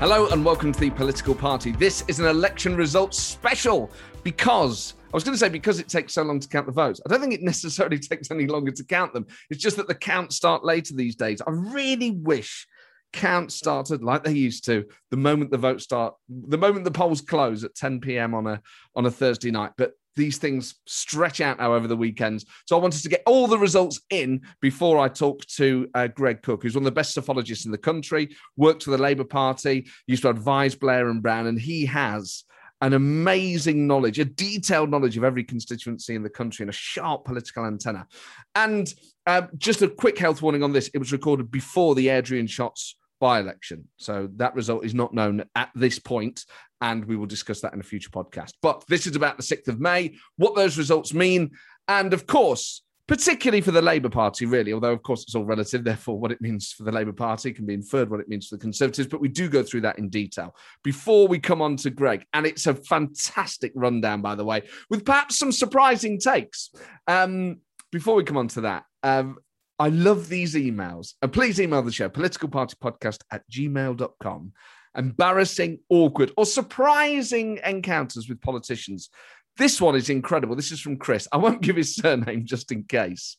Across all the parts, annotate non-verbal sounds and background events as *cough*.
Hello and welcome to the Political Party. This is an election results special because I was going to say because it takes so long to count the votes. I don't think it necessarily *laughs* takes any longer to count them. It's just that the counts start later these days. I really wish counts started like they used to the moment the votes start, the moment the polls close at 10 p.m. on a on a Thursday night. But these things stretch out now over the weekends. So I wanted to get all the results in before I talk to uh, Greg Cook, who's one of the best psephologists in the country, worked for the Labour Party, used to advise Blair and Brown, and he has an amazing knowledge, a detailed knowledge of every constituency in the country and a sharp political antenna. And uh, just a quick health warning on this it was recorded before the Airdrie and Shotts by election. So that result is not known at this point, and we will discuss that in a future podcast. But this is about the 6th of May, what those results mean, and of course, particularly for the Labour Party, really, although of course it's all relative, *laughs* therefore, what it means for the Labour Party can be inferred what it means for the Conservatives, but we do go through that in detail before we come on to Greg. And it's a fantastic rundown, by the way, with perhaps some surprising takes. Um, before we come on to that, um, I love these emails. And please email the show, politicalpartypodcast at gmail.com. Embarrassing, awkward, or surprising encounters with politicians. This one is incredible. This is from Chris. I won't give his *laughs* surname just in case.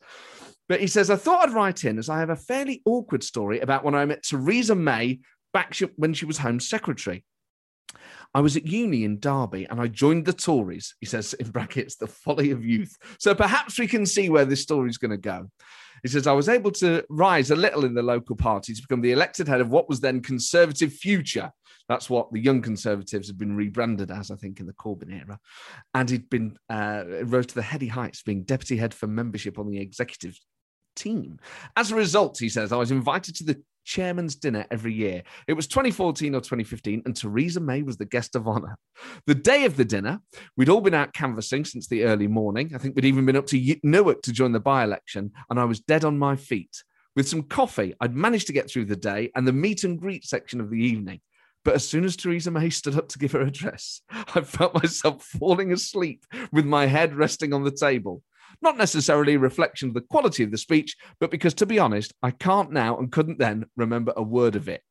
But he says, I thought I'd write in as I have a fairly awkward story about when I met Theresa May back when she was Home Secretary. I was at uni in Derby and I joined the Tories. He says, in brackets, the folly of youth. So perhaps we can see where this story is going to go. He says, I was able to rise a little in the local party to become the elected head of what was then Conservative Future. That's what the Young Conservatives had been rebranded as, I think, in the Corbyn era. And he'd been uh, rose to the heady heights, being deputy head for membership on the executive team. As a result, he says, I was invited to the chairman's dinner every year. It was 2014 or 2015, and Theresa May was the guest of honor. The day of the dinner, we'd all been out canvassing since the early morning. I think we'd even been up to Newark to join the by election, and I was dead on my feet. With some coffee, I'd managed to get through the day and the meet and greet section of the evening. But as soon as Theresa May stood up to give her address, *laughs* I felt myself *laughs* falling asleep with my head resting on the table. Not necessarily a reflection of the quality of the speech, but because, to be honest, I can't now and couldn't then remember a word of it.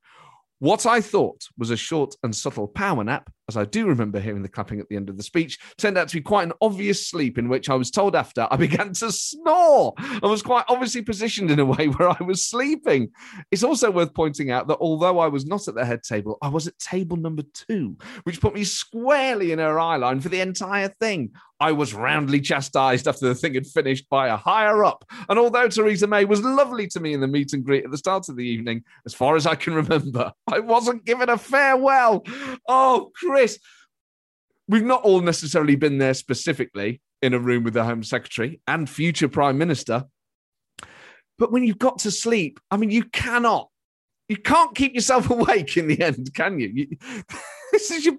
What I thought was a short and subtle power nap, as I do remember hearing the clapping at the end of the speech, turned out to be quite an obvious sleep in which I was told after I *laughs* began to snore. I was quite obviously positioned in a way *laughs* where I was sleeping. It's also worth pointing out that although I was not at the head table, I was at table number two, which put me squarely in her eye line for the entire thing. I was roundly chastised after the thing had finished by a higher up. And although Theresa May was lovely to me in the meet and greet at the start of the evening, as far as I can remember, *laughs* I wasn't given a farewell. Oh, Chris, we've not all necessarily been there specifically in a room with the Home Secretary and future Prime Minister. But when you've got to sleep, I mean, you cannot, you can't keep yourself *laughs* awake in the end, can you? you *laughs* this is your,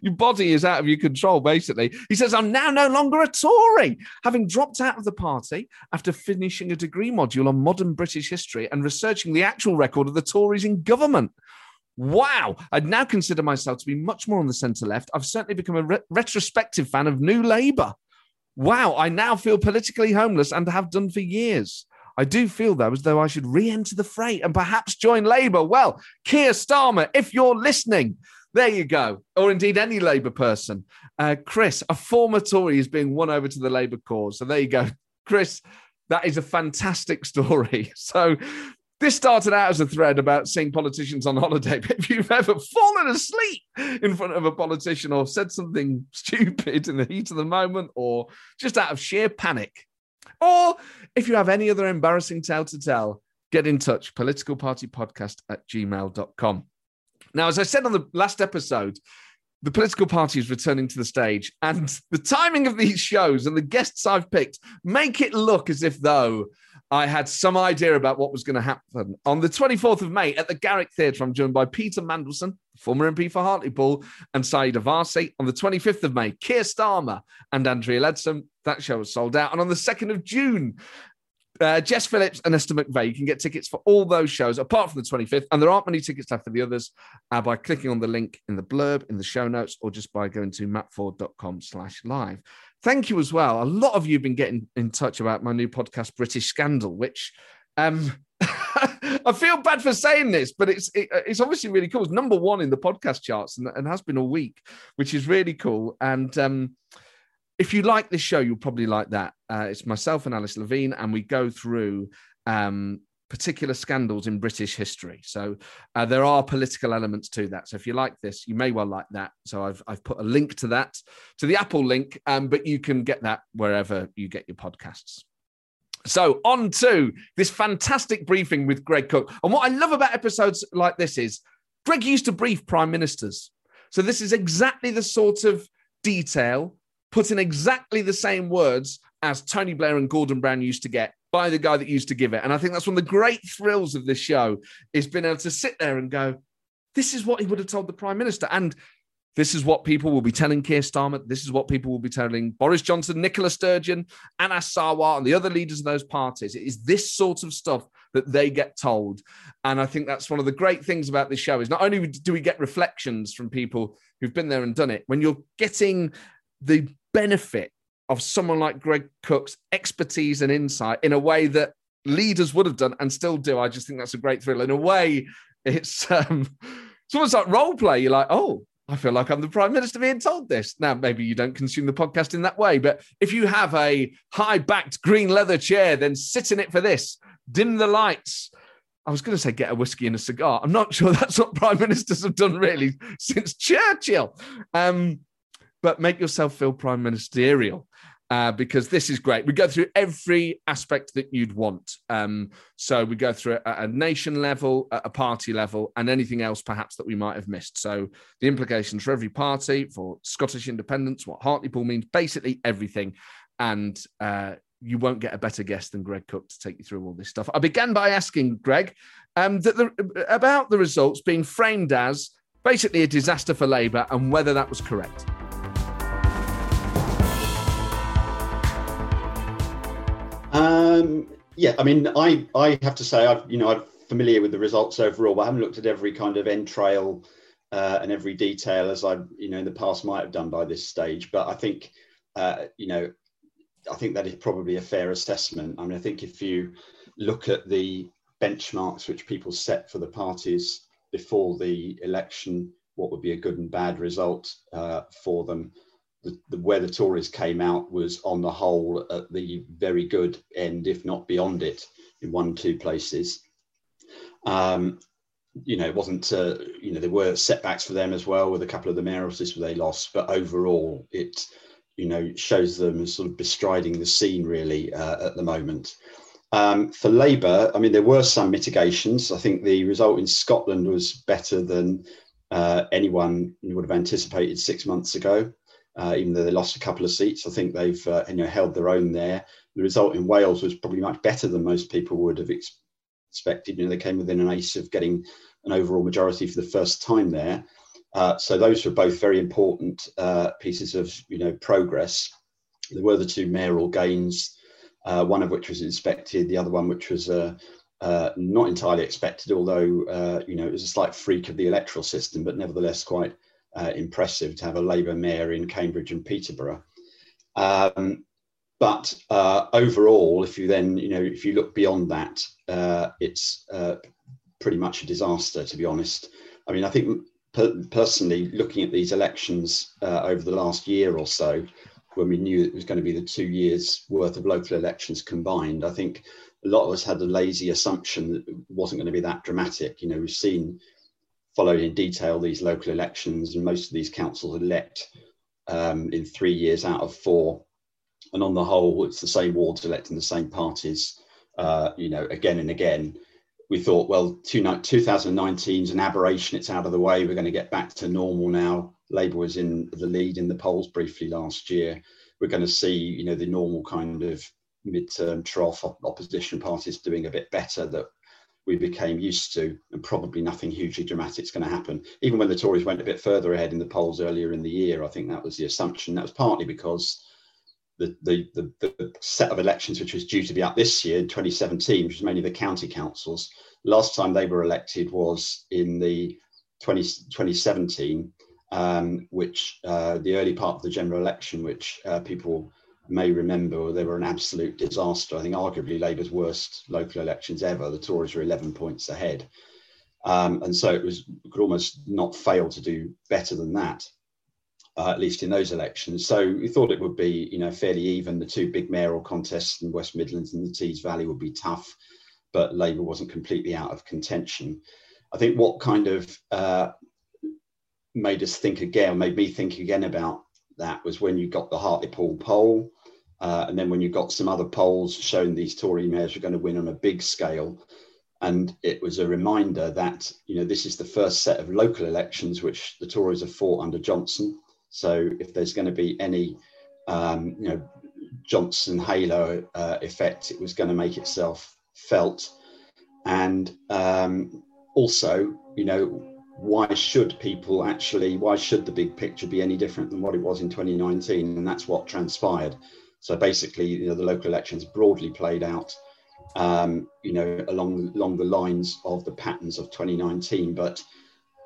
your body is out of your control, basically. He says, I'm now no longer a Tory, having dropped out of the party after finishing a degree module on modern British history and researching the actual record of the Tories in government. Wow, I'd now consider myself to be much more on the centre left. I've certainly become a re- retrospective fan of New Labour. Wow, I now feel politically homeless and have done for years. I do feel, though, as though I should re enter the fray and perhaps join Labour. Well, Keir Starmer, if you're listening, there you go. Or indeed any Labour person. Uh, Chris, a former Tory, is being won over to the Labour cause. So there you go. *laughs* Chris, that is a fantastic story. *laughs* So this started out as a thread about seeing politicians on holiday. *laughs* But if you've ever fallen asleep in front of a politician or said something *laughs* stupid in the heat of the moment or just out of sheer panic, or if you have any other embarrassing tale to tell, get in touch, politicalpartypodcast at gmail.com. Now, as I said on the last episode, the political party is returning to the stage, and *laughs* the timing of these shows and the guests I've picked make it look as if though I had some idea about what was going to happen. On the 24th of May at the Garrick Theatre, I'm joined by Peter Mandelson, former MP for Hartlepool, and Sayeeda Warsi. On the 25th of May, Keir Starmer and Andrea Leadsom. That show was sold out. And on the 2nd of June, uh, Jess Phillips and Esther McVey. You can get tickets for all those shows apart from the 25th. And there aren't many tickets left for the others uh, by clicking on the link in the blurb in the show notes or just by going to mattforde.com slash live. Thank you as well. A lot of you have been getting in touch about my new podcast, British Scandal, which um, *laughs* I feel bad for saying this, but it's it, it's obviously really cool. It's number one in the podcast charts and, and has been a week, which is really cool. And um, if you like this show, you'll probably like that. Uh, it's myself and Alice Levine, and we go through um, particular scandals in British history. So uh, there are political elements to that. So if you like this, you may well like that. So I've I've put a link to that to the Apple link, um, but you can get that wherever you get your podcasts. So, on to this fantastic briefing with Greg Cook. And what I love about episodes like this is Greg used to brief prime ministers. So, this is exactly the sort of detail, put in exactly the same words as Tony Blair and Gordon Brown used to get by the guy that used to give it. And I think that's one of the great thrills of this show is being able to sit there and go, this is what he would have told the prime minister. And this is what people will be telling Keir Starmer. This is what people will be telling Boris Johnson, Nicola Sturgeon, Anas Sarwar, and the other leaders of those parties. It is this sort of stuff that they get told. And I think that's one of the great things about this show is not only do we get reflections from people who've been there and done it, when you're getting the benefit of someone like Greg Cook's expertise and insight in a way that leaders would have done and still do. I just think that's a great thrill. In a way, it's um, it's almost like role play. You're like, oh, I feel like I'm the prime minister being told this. Now, maybe you don't consume the podcast in that way, but if you have a high backed green leather chair, then sit in it for this. Dim the lights. I was going to say get a whiskey and a cigar. I'm not *laughs* sure that's what prime ministers have done really since Churchill. Um, but make yourself feel prime ministerial uh, because this is great. We go through every aspect that you'd want. Um, so we go through at a nation level, at a party level, and anything else perhaps that we might have missed. So the implications for every party, for Scottish independence, what Hartlepool means, basically everything. And uh, you won't get a better guest than Greg Cook to take you through all this stuff. I began by asking Greg um, the, about the results being framed as basically a disaster for Labour and whether that was correct. Um, yeah, I mean, I I have to say, I've you know, I'm familiar with the results overall, but I haven't looked at every kind of entrail uh, and every detail as I you know in the past might have done by this stage. But I think uh, you know, I think that is probably a fair assessment. I mean, I think if you look at the benchmarks which people set for the parties before the election, what would be a good and bad result uh, for them the, the, where the Tories came out was on the whole at the very good end, if not beyond it, in one two places. Um, you know, it wasn't, uh, you know, there were setbacks for them as well with a couple of the mayoralties where they lost, but overall, it, you know, shows them as sort of bestriding the scene really uh, at the moment. Um, for Labour, I mean, there were some mitigations. I think the result in Scotland was better than uh, anyone would have anticipated six months ago uh, even though they lost a couple of seats. I think they've uh, you know held their own there. The result in Wales was probably much better than most people would have ex- expected. You know, they came within an ace of getting an overall majority for the first time there. Uh, so those were both very important uh, pieces of you know progress. There were the two mayoral gains, uh, one of which was inspected, the other one which was uh, not entirely expected, although you know it was a slight freak of the electoral system, but nevertheless quite uh, impressive to have a Labour mayor in Cambridge and Peterborough. Um, but uh, overall, if you then, you know, if you look beyond that, uh, it's uh, pretty much a disaster, to be honest. I mean, I think per- personally, looking at these elections uh, over the last year or so, when we knew it was going to be the two years worth of local elections combined, I think a lot of us had a lazy assumption that it wasn't going to be that dramatic. You know, we've seen followed in detail these local elections, and most of these councils elect um, in three years out of four. And on the whole, it's the same wards electing the same parties, uh, you know, again and again. We thought, well, 2019 is an aberration. It's out of the way. We're going to get back to normal now. Labour was in the lead in the polls briefly last year. We're going to see, you know, the normal kind of midterm trough opposition parties doing a bit better that we became used to, and probably nothing hugely dramatic is going to happen. Even when the Tories went a bit further ahead in the polls earlier in the year, I think that was the assumption. That was partly because the, the, the, the set of elections which was due to be up this year in 2017, which was mainly the county councils, last time they were elected was in the 20, 2017, um, which uh, the early part of the general election, which uh, people may remember, they were an absolute disaster. I think arguably Labour's worst local elections ever. The Tories were 11 points ahead. Um, and so it was could almost not fail to do better than that, uh, at least in those elections. So we thought it would be, you know, fairly even. The two big mayoral contests in West Midlands and the Tees Valley would be tough, but Labour wasn't completely out of contention. I think what kind of uh, made us think again, made me think again about that was when you got the Hartlepool poll. Uh, and then when you've got some other polls showing these Tory mayors were going to win on a big scale, and it was a reminder that you know this is the first set of local elections which the Tories have fought under Johnson. So if there's going to be any um, you know Johnson halo uh, effect, it was going to make itself felt. And um, also, you know, why should people actually? Why should the big picture be any different than what it was in 2019? And that's what transpired. So basically, you know, the local elections broadly played out, um, you know, along along the lines of the patterns of 2019. But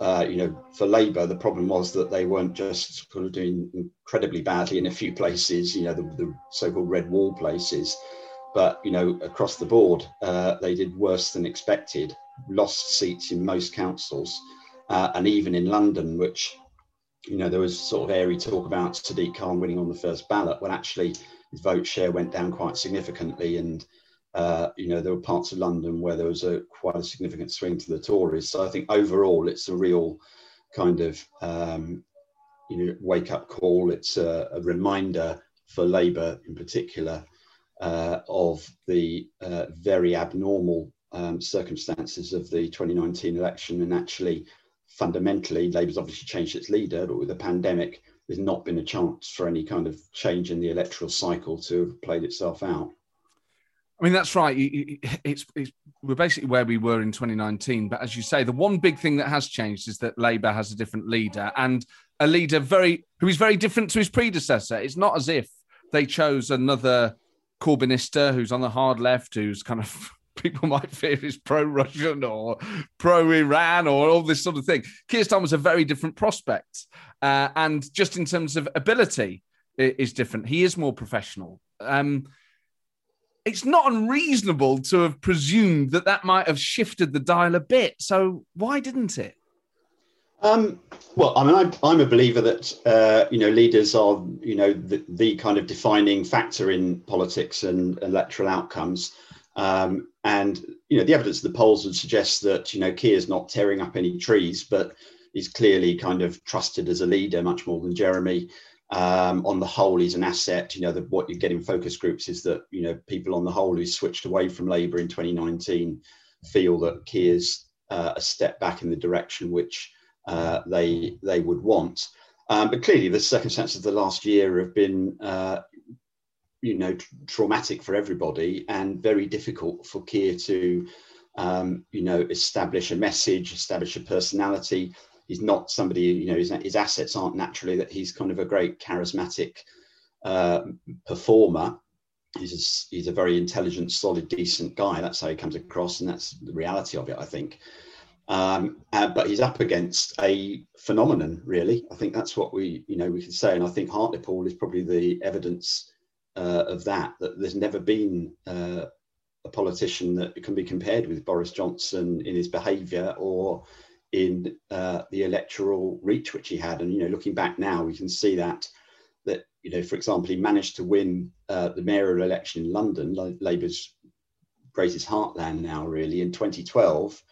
uh, you know, for Labour, the problem was that they weren't just kind of doing incredibly badly in a few places, you know, the, the so-called red wall places, but you know, across the board, uh, they did worse than expected. Lost seats in most councils, uh, and even in London, which you know there was sort of airy talk about Sadiq Khan winning on the first ballot, when actually his vote share went down quite significantly. And, uh, you know, there were parts of London where there was a quite a significant swing to the Tories. So I think overall it's a real kind of, um, you know, wake up call. It's a, a reminder for Labour in particular uh, of the uh, very abnormal um, circumstances of the 2019 election and actually fundamentally labour's obviously changed its leader but with the pandemic there's not been a chance for any kind of change in the electoral cycle to have played itself out. I mean, that's right. It's, it's, we're basically where we were in 2019. But as you say, the one big thing that has changed is that Labour has a different leader and a leader very who is very different to his predecessor. It's not as if they chose another Corbynista who's on the hard left, who's kind of people might *laughs* fear is pro-Russian or pro-Iran or all this sort of thing. Keir was a very different prospect, uh, and just in terms of ability, is different. He is more professional. Um, it's not unreasonable to have presumed that that might have shifted the dial a bit. So why didn't it? Um, well, I mean, I'm, I'm a believer that uh, you know leaders are you know the, the, kind of defining factor in politics and electoral outcomes. Um, and you know, the evidence of the polls would suggest that you know Keir's not tearing up any trees, but he's clearly kind of trusted as a leader much more than Jeremy. Um, on the whole, he's an asset. You know, the, what you get in focus groups is that you know people on the whole who switched away from Labour in 2019 feel that Keir's uh, a step back in the direction which uh, they they would want. Um, but clearly, the circumstances of the last year have been, uh, you know traumatic for everybody and very difficult for Keir to um, you know establish a message, establish a personality. He's not somebody you know his, his assets aren't naturally that he's kind of a great charismatic uh, performer. He's a, he's a very intelligent, solid, decent guy. That's how he comes across, and that's the reality of it, I think. Um, uh, but he's up against a phenomenon, really. I think that's what we, you know, we can say. And I think Hartlepool is probably the evidence uh, of that, that there's never been uh, a politician that can be compared with Boris Johnson in his behaviour or in uh, the electoral reach which he had. And you know, looking back now, we can see that that you know, for example, he managed to win uh, the mayoral election in London, Labour's greatest heartland now, really, in 2012.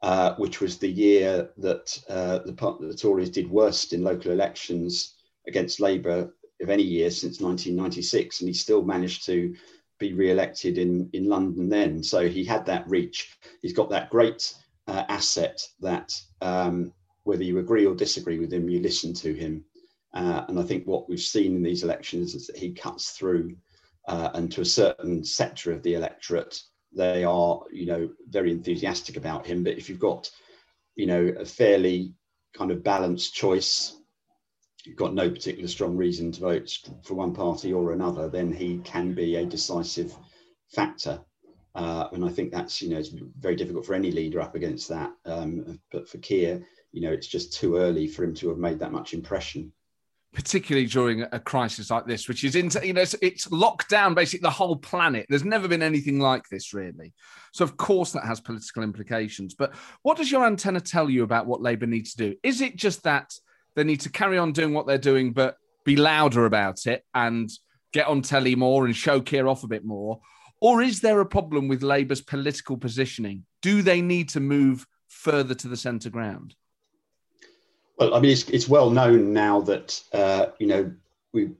Uh, which was the year that uh, the, the Tories did worst in local elections against Labour of any year since 1996, and he still managed to be re-elected in in London then. So he had that reach. He's got that great uh, asset that um, whether you agree or disagree with him, you listen to him. Uh, and I think what we've seen in these elections is that he cuts through, uh, and to a certain sector of the electorate, they are, you know, very enthusiastic about him. But if you've got, you know, a fairly kind of balanced choice got no particular strong reason to vote for one party or another, then he can be a decisive factor. Uh, and I think that's, you know, it's very difficult for any leader up against that. Um, but for Keir, you know, it's just too early for him to have made that much impression. particularly during a crisis like this, which is into, you know, it's, it's, locked down basically the whole planet. There's never been anything like this, really. So, of course, that has political implications. But what does your antenna tell you about what Labour needs to do? Is it just that they need to carry on doing what they're doing, but be louder about it and get on telly more and show Keir off a bit more? Or is there a problem with Labour's political positioning? Do they need to move further to the centre ground? Well, I mean, it's, it's well known now that, uh, you know, we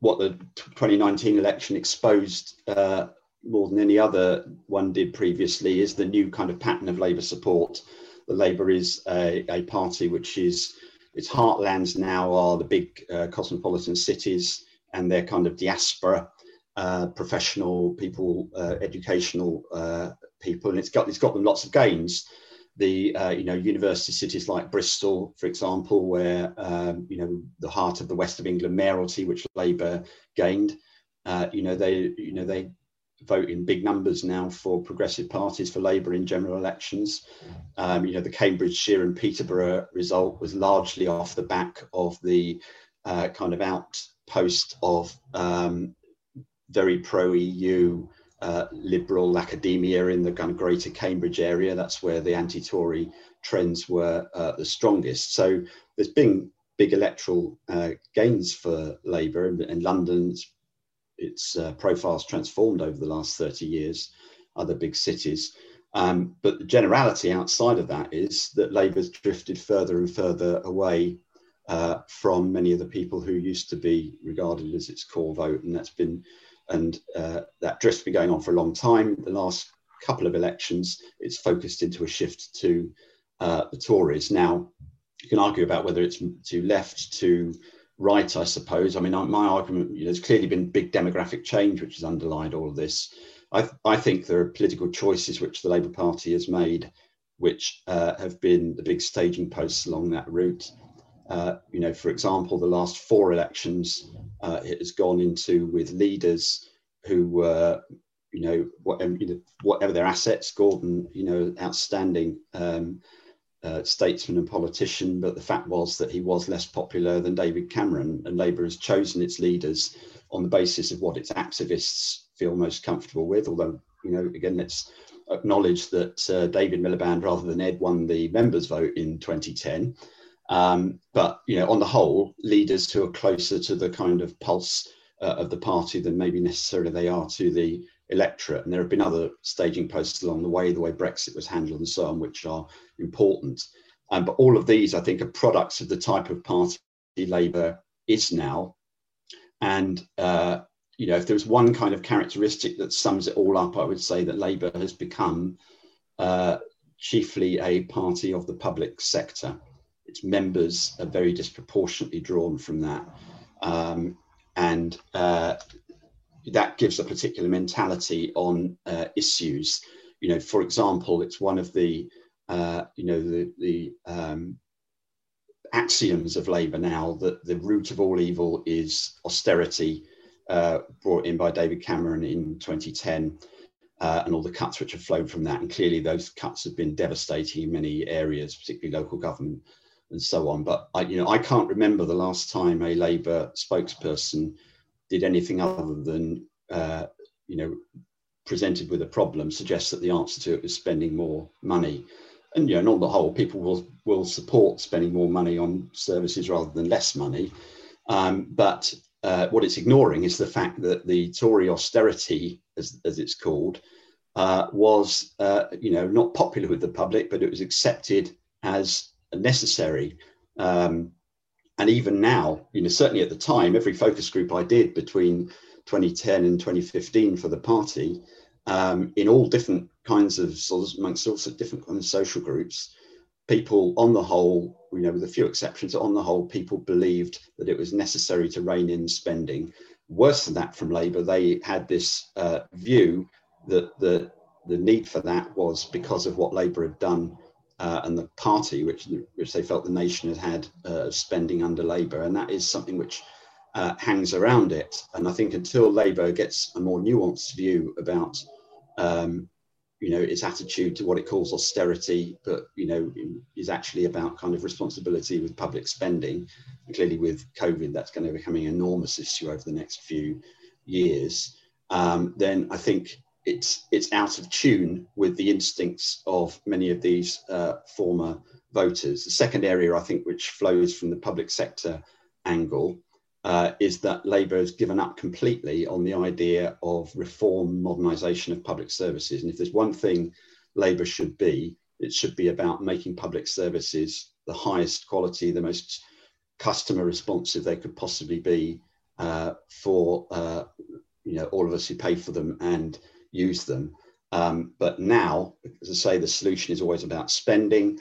what the 2019 election exposed uh, more than any other one did previously is the new kind of pattern of Labour support. The Labour is a, a party which is, its heartlands now are the big uh, cosmopolitan cities and their kind of diaspora, uh, professional people, uh, educational uh, people, and it's got, it's got them lots of gains the uh, you know university cities like Bristol, for example, where um, you know the heart of the West of England mayoralty, which Labour gained. You know they you know they vote in big numbers now for progressive parties for Labour in general elections. Um, you know the Cambridgeshire and Peterborough result was largely off the back of the uh, kind of outpost of um, very pro EU uh, liberal academia in the kind of greater Cambridge area. That's where the anti-Tory trends were uh, the strongest. So there's been big electoral uh, gains for Labour in, London. Its, uh, profile's transformed over the last 30 years, other big cities. Um, but the generality outside of that is that Labour's drifted further and further away uh, from many of the people who used to be regarded as its core vote, and that's been and uh, that drift's been going on for a long time. The last couple of elections, it's focused into a shift to uh, the Tories. Now, you can argue about whether it's to left, to right, I suppose. I mean, my argument, you know, there's clearly been big demographic change which has underlined all of this. I, I think there are political choices which the Labour Party has made, which uh, have been the big staging posts along that route. Uh, you know, for example, the last four elections, uh, it has gone into with leaders who were, you know, whatever, whatever their assets, Gordon, you know, outstanding um, uh, statesman and politician, but the fact was that he was less popular than David Cameron, and Labour has chosen its leaders on the basis of what its activists feel most comfortable with. Although, you know, again, let's acknowledge that uh, David Miliband rather than Ed won the members' vote in 2010. Um, but you know, on the whole, leaders who are closer to the kind of pulse uh, of the party than maybe necessarily they are to the electorate. And there have been other staging posts along the way, the way Brexit was handled and so on, which are important. Um, but all of these, I think, are products of the type of party Labour is now. And uh, you know, if there was one kind of characteristic that sums it all up, I would say that Labour has become uh, chiefly a party of the public sector its members are very disproportionately drawn from that. Um, and uh, that gives a particular mentality on uh, issues. You know, for example, it's one of the, uh, you know, the, the um, axioms of Labour now that the root of all evil is austerity, uh, brought in by David Cameron in 2010. Uh, and all the cuts which have flowed from that. And clearly, those cuts have been devastating in many areas, particularly local government and so on. But I, you know, I can't remember the last time a Labour spokesperson did anything other than, uh, you know, presented with a problem, suggest that the answer to it was spending more money. And you know, on the whole, people will will support spending more money on services rather than less money. Um, but uh, what it's ignoring is the fact that the Tory austerity, as, as it's called, uh, was uh, you know not popular with the public, but it was accepted as necessary. Um, and even now, you know, certainly at the time, every focus group I did between 2010 and 2015 for the party, um, in all different kinds of sort of amongst sorts of different kinds of social groups, people on the whole, you know, with a few exceptions, on the whole, people believed that it was necessary to rein in spending. Worse than that, from Labour, they had this uh, view that the the need for that was because of what Labour had done uh, and the party, which which they felt the nation had had uh, spending under Labour, and that is something which uh, hangs around it. And I think until Labour gets a more nuanced view about, um, you know, its attitude to what it calls austerity, but you know, is actually about kind of responsibility with public spending. And clearly, with COVID, that's going to be becoming an enormous issue over the next few years. Um, then I think it's it's out of tune with the instincts of many of these uh, former voters. The second area I think which flows from the public sector angle uh, is that Labour has given up completely on the idea of reform, modernisation of public services. And if there's one thing Labour should be, it should be about making public services the highest quality, the most customer responsive they could possibly be uh, for uh, you know all of us who pay for them and use them. Um, but now, as I say, the solution is always about spending,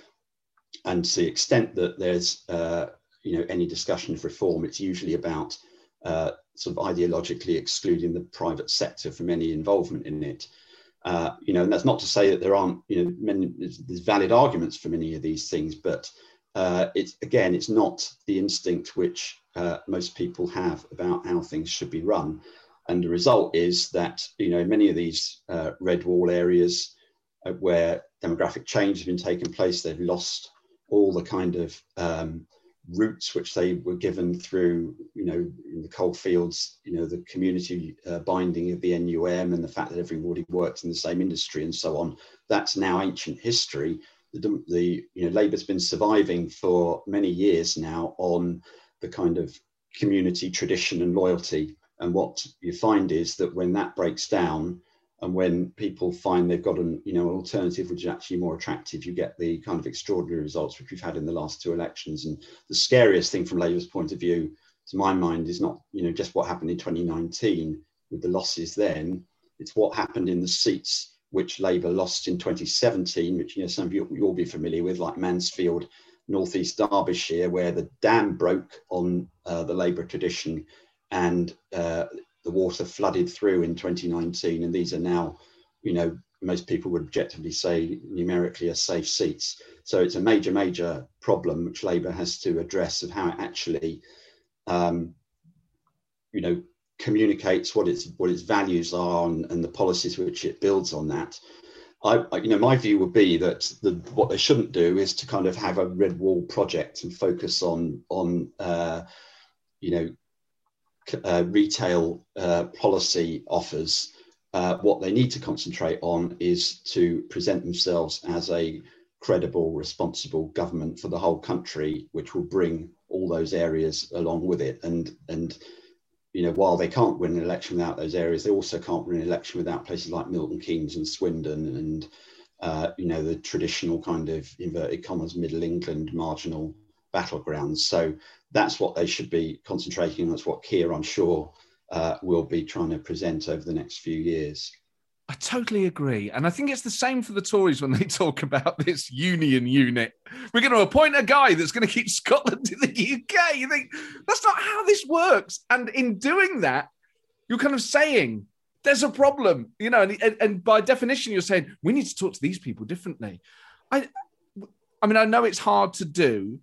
and to the extent that there's uh, you know any discussion of reform, it's usually about uh, sort of ideologically excluding the private sector from any involvement in it. Uh, you know, and that's not to say that there aren't you know many there's, valid arguments for many of these things, but uh, it's again, it's not the instinct which uh, most people have about how things should be run. And the result is that, you know, many of these uh, red wall areas uh, where demographic change has been taking place, they've lost all the kind of um, roots which they were given through, you know, in the coal fields, you know, the community uh, binding of the NUM and the fact that everybody worked in the same industry and so on. That's now ancient history. The, the you know, Labour's been surviving for many years now on the kind of community tradition and loyalty and what you find is that when that breaks down, and when people find they've got an you know an alternative which is actually more attractive, you get the kind of extraordinary results which we've had in the last two elections. And the scariest thing from Labour's point of view, to my mind, is not you know just what happened in 2019 with the losses then. It's what happened in the seats which Labour lost in 2017, which you know some of you will be familiar with, like Mansfield, Northeast Derbyshire, where the dam broke on uh, the Labour tradition and uh, the water flooded through in 2019, and these are now, you know, most people would objectively say numerically are safe seats. So it's a major, major problem which Labour has to address of how it actually, um, you know, communicates what its what its values are and, and the policies which it builds on that. I, you know, my view would be that the, what they shouldn't do is to kind of have a red wall project and focus on on uh, you know uh, retail uh, policy offers, uh, what they need to concentrate on is to present themselves as a credible, responsible government for the whole country, which will bring all those areas along with it. And and you know, while they can't win an election without those areas, they also can't win an election without places like Milton Keynes and Swindon and uh, you know the traditional kind of inverted commas Middle England marginal battlegrounds. So that's what they should be concentrating on. That's what Keir, I'm sure, uh, will be trying to present over the next few years. I totally agree. And I think it's the same for the Tories when they *laughs* talk about this union unit. We're going to appoint a guy that's going to keep *laughs* Scotland in the UK. You think that's not how this works. And in doing that, you're kind of saying there's a problem, you know, and, and by definition, you're saying we need to talk to these people differently. I, I mean, I know it's hard to do,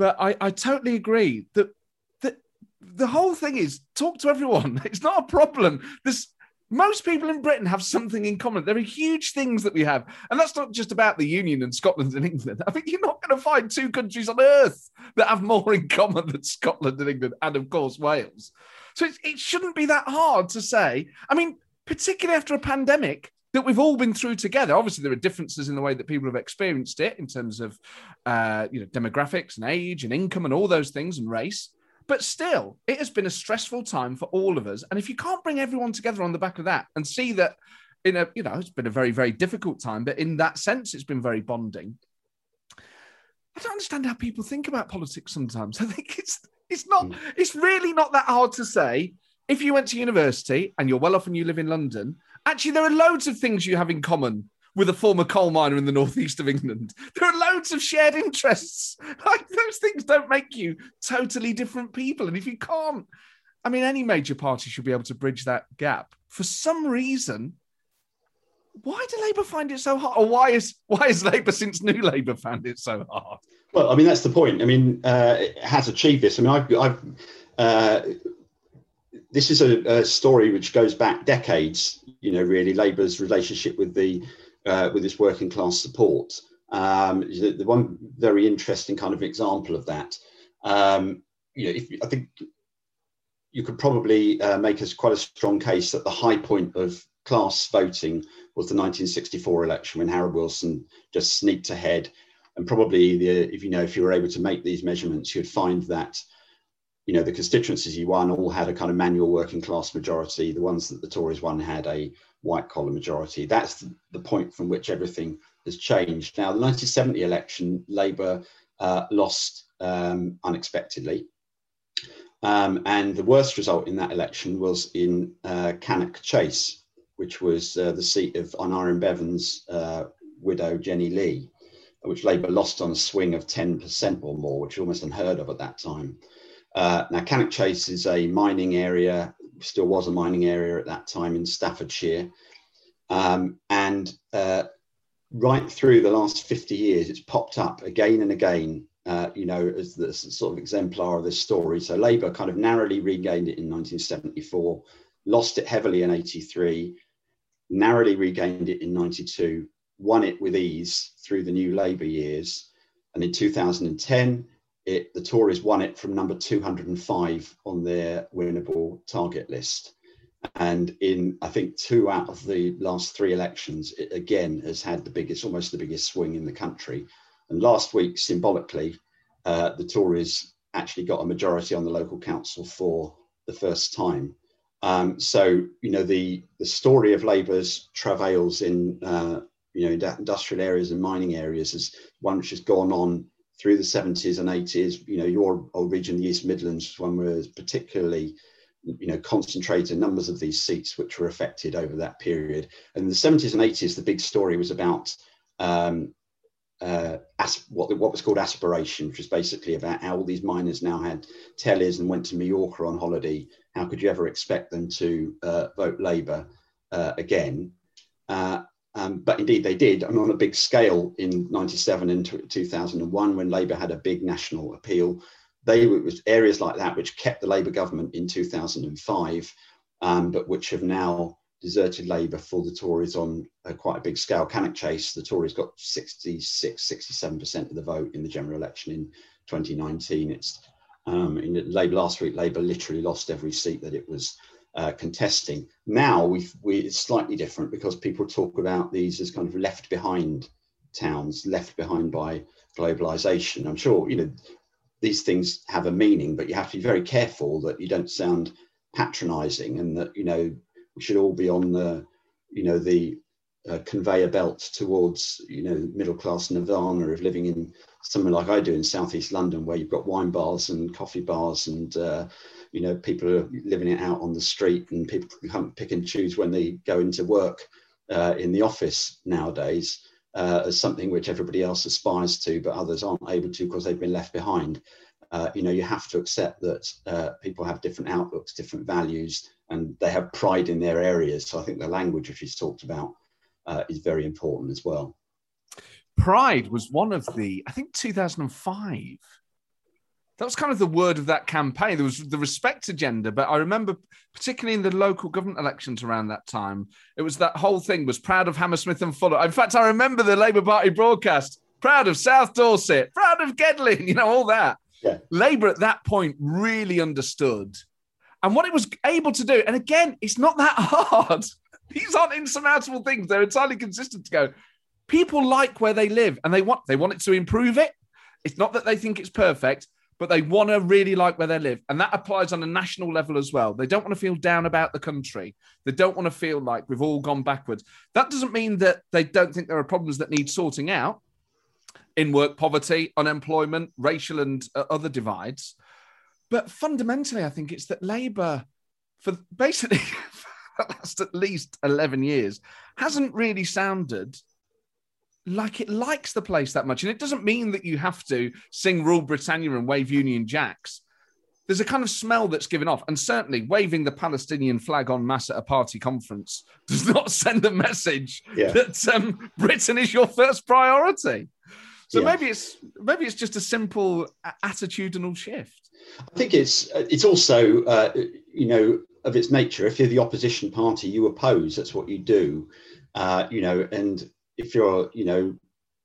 but I, I totally agree that the, the whole thing is talk to everyone. *laughs* It's not a problem. There's most people in Britain have something in common. There are huge things that we have. And that's not just about the Union and Scotland and *laughs* England. I think you're not going to find two countries on earth that have more in common than Scotland and England, and of course, Wales. So it, it shouldn't be that hard to say. I mean, particularly after a pandemic, that we've all been through together. Obviously, there are differences in the way that people have experienced it in terms of, uh, you know, demographics and age and income and all those things and race. But still, it has been a stressful time for all of us. And if you can't bring everyone together on the back of that and see that, in a, you know, it's been a very, very difficult time, but in that sense, it's been very bonding. I don't understand how people think about politics sometimes. *laughs* I think it's it's not mm. it's really not that hard to say. If you went to university and you're well off and you live in London, Actually, there are loads of things you have in common with a former coal miner in the northeast of England. There are loads of shared interests. *laughs* Like those things don't make you totally different people. And if you can't, I mean, any major party should be able to bridge that gap. For some reason, why do Labour find it so hard? Or why is why is Labour since New Labour found it so hard? Well, I mean, that's the point. I mean, uh, it has achieved this. I mean, I've, I've uh, this is a, a, story which goes back decades. You know, really, Labour's relationship with the uh, with its working class support. Um, the, the, one very interesting kind of example of that, um, you know, if, I think you could probably uh, make us quite a strong case that the high point of class voting was the 1964 election when Harold Wilson just sneaked ahead. And probably, the, if you know, if you were able to make these measurements, you'd find that, you know, the constituencies he won all had a kind of manual working class majority. The ones that the Tories won had a white collar majority. That's the point from which everything has changed. Now, the 1970 election, Labour uh, lost um, unexpectedly. Um, and the worst result in that election was in uh, Cannock Chase, which was uh, the seat of Aneurin Bevan's uh, widow, Jenny Lee, which Labour lost on a swing of 10% or more, which was almost unheard of at that time. Uh, now, Cannock Chase is a mining area, still was a mining area at that time in Staffordshire. Um, and uh, right through the last 50 years, it's popped up again and again uh, you know, as the sort of exemplar of this story. So Labour kind of narrowly regained it in 1974, lost it heavily in 83, narrowly regained it in 92, won it with ease through the new Labour years. And in 2010, it, the Tories won it from number 205 on their winnable target list. And in, I think, two out of the last three elections, it again has had the biggest, almost the biggest swing in the country. And last week, symbolically, uh, the Tories actually got a majority on the local council for the first time. Um, so, you know, the, the story of Labour's travails in, uh, you know, industrial areas and mining areas is one which has gone on through the 70s and 80s. You know, your old region, the East Midlands, one was particularly, you know, concentrated numbers of these seats which were affected over that period. And the 70s and 80s, the big story was about um, uh, what, what was called aspiration, which was basically about how all these miners now had tellies and went to Mallorca on holiday. How could you ever expect them to uh, vote Labour uh, again? Um, but indeed, they did, and on a big scale in '97 and 2001, when Labour had a big national appeal. They were, was areas like that which kept the Labour government in 2005, um, but which have now deserted Labour for the Tories on a quite a big scale. Cannock Chase, the Tories got 66, 67% of the vote in the general election in 2019. It's um, in Labour last week, Labour literally lost every seat that it was uh, contesting. Now we, it's slightly different because people talk about these as kind of left behind towns, left behind by globalization. I'm sure, you know, these things have a meaning, but you have to be very careful that you don't sound patronizing and that, you know, we should all be on the, you know, the uh, conveyor belt towards, you know, middle class nirvana of living in somewhere like I do in southeast London, where you've got wine bars and coffee bars, and uh, you know, people are living it out on the street, and people can pick and choose when they go into work uh, in the office nowadays. Uh, as something which everybody else aspires to, but others aren't able to because they've been left behind. Uh, you know, you have to accept that uh, people have different outlooks, different values, and they have pride in their areas. So I think the language which he's talked about uh, is very important as well. Pride was one of the, I think, 2005. That was kind of the word of that campaign. There was the respect agenda, but I remember, particularly in the local government elections around that time, it was that whole thing was proud of Hammersmith and Fulham. In fact, I remember the Labour Party broadcast, proud of South Dorset, proud of Gedling, *laughs* you know, all that. Yeah. Labour at that point really understood and what it was able to do, and again, it's not that *laughs* hard. These aren't insurmountable things. They're entirely consistent to go. People like where they live and they want they want it to improve it. It's not that they think it's perfect, but they want to really like where they live. And that applies on a national level as well. They don't want to feel down about the country. They don't want to feel like we've all gone backwards. That doesn't mean that they don't think there are problems that need sorting out in work poverty, unemployment, racial and uh, other divides. But fundamentally, I think it's that Labour, for basically *laughs* the last at least 11 years, hasn't really sounded like it likes the place that much. And it doesn't mean that you have to sing Rule Britannia and wave Union Jacks. There's a kind of smell that's given off. And certainly waving the Palestinian flag en masse at a party conference *laughs* does not send a message yeah. that um, Britain is your first priority. So yeah. maybe it's maybe it's just a simple attitudinal shift. I think it's it's also uh, you know of its nature. If you're the opposition party, you oppose. That's what you do. Uh, you know, and if you're, you know,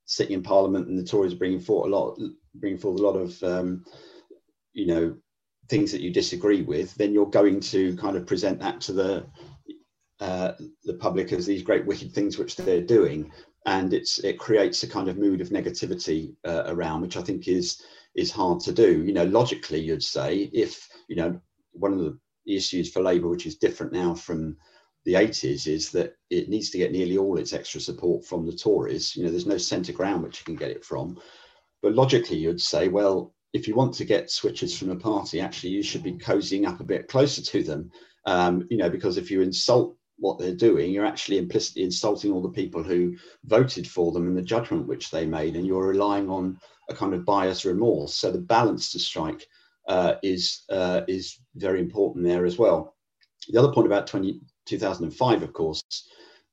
sitting in Parliament and the Tories are bringing forward a lot, bringing forward a lot of, um, you know, things that you disagree with, then you're going to kind of present that to the uh, the public as these great wicked things which they're doing, and it's it creates a kind of mood of negativity uh, around, which I think is is hard to do. You know, logically, you'd say if you know one of the issues for Labour, which is different now from the 80s, is that it needs to get nearly all its extra support from the Tories. You know, there's no centre ground which you can get it from. But logically, you'd say, well, if you want to get switches from a party, actually, you should be cozying up a bit closer to them. Um, you know, because if you insult what they're doing, you're actually implicitly insulting all the people who voted for them and the judgment which they made, and you're relying on a kind of bias remorse. So the balance to strike uh, is uh, is very important there as well. The other point about 20, 2005, of course,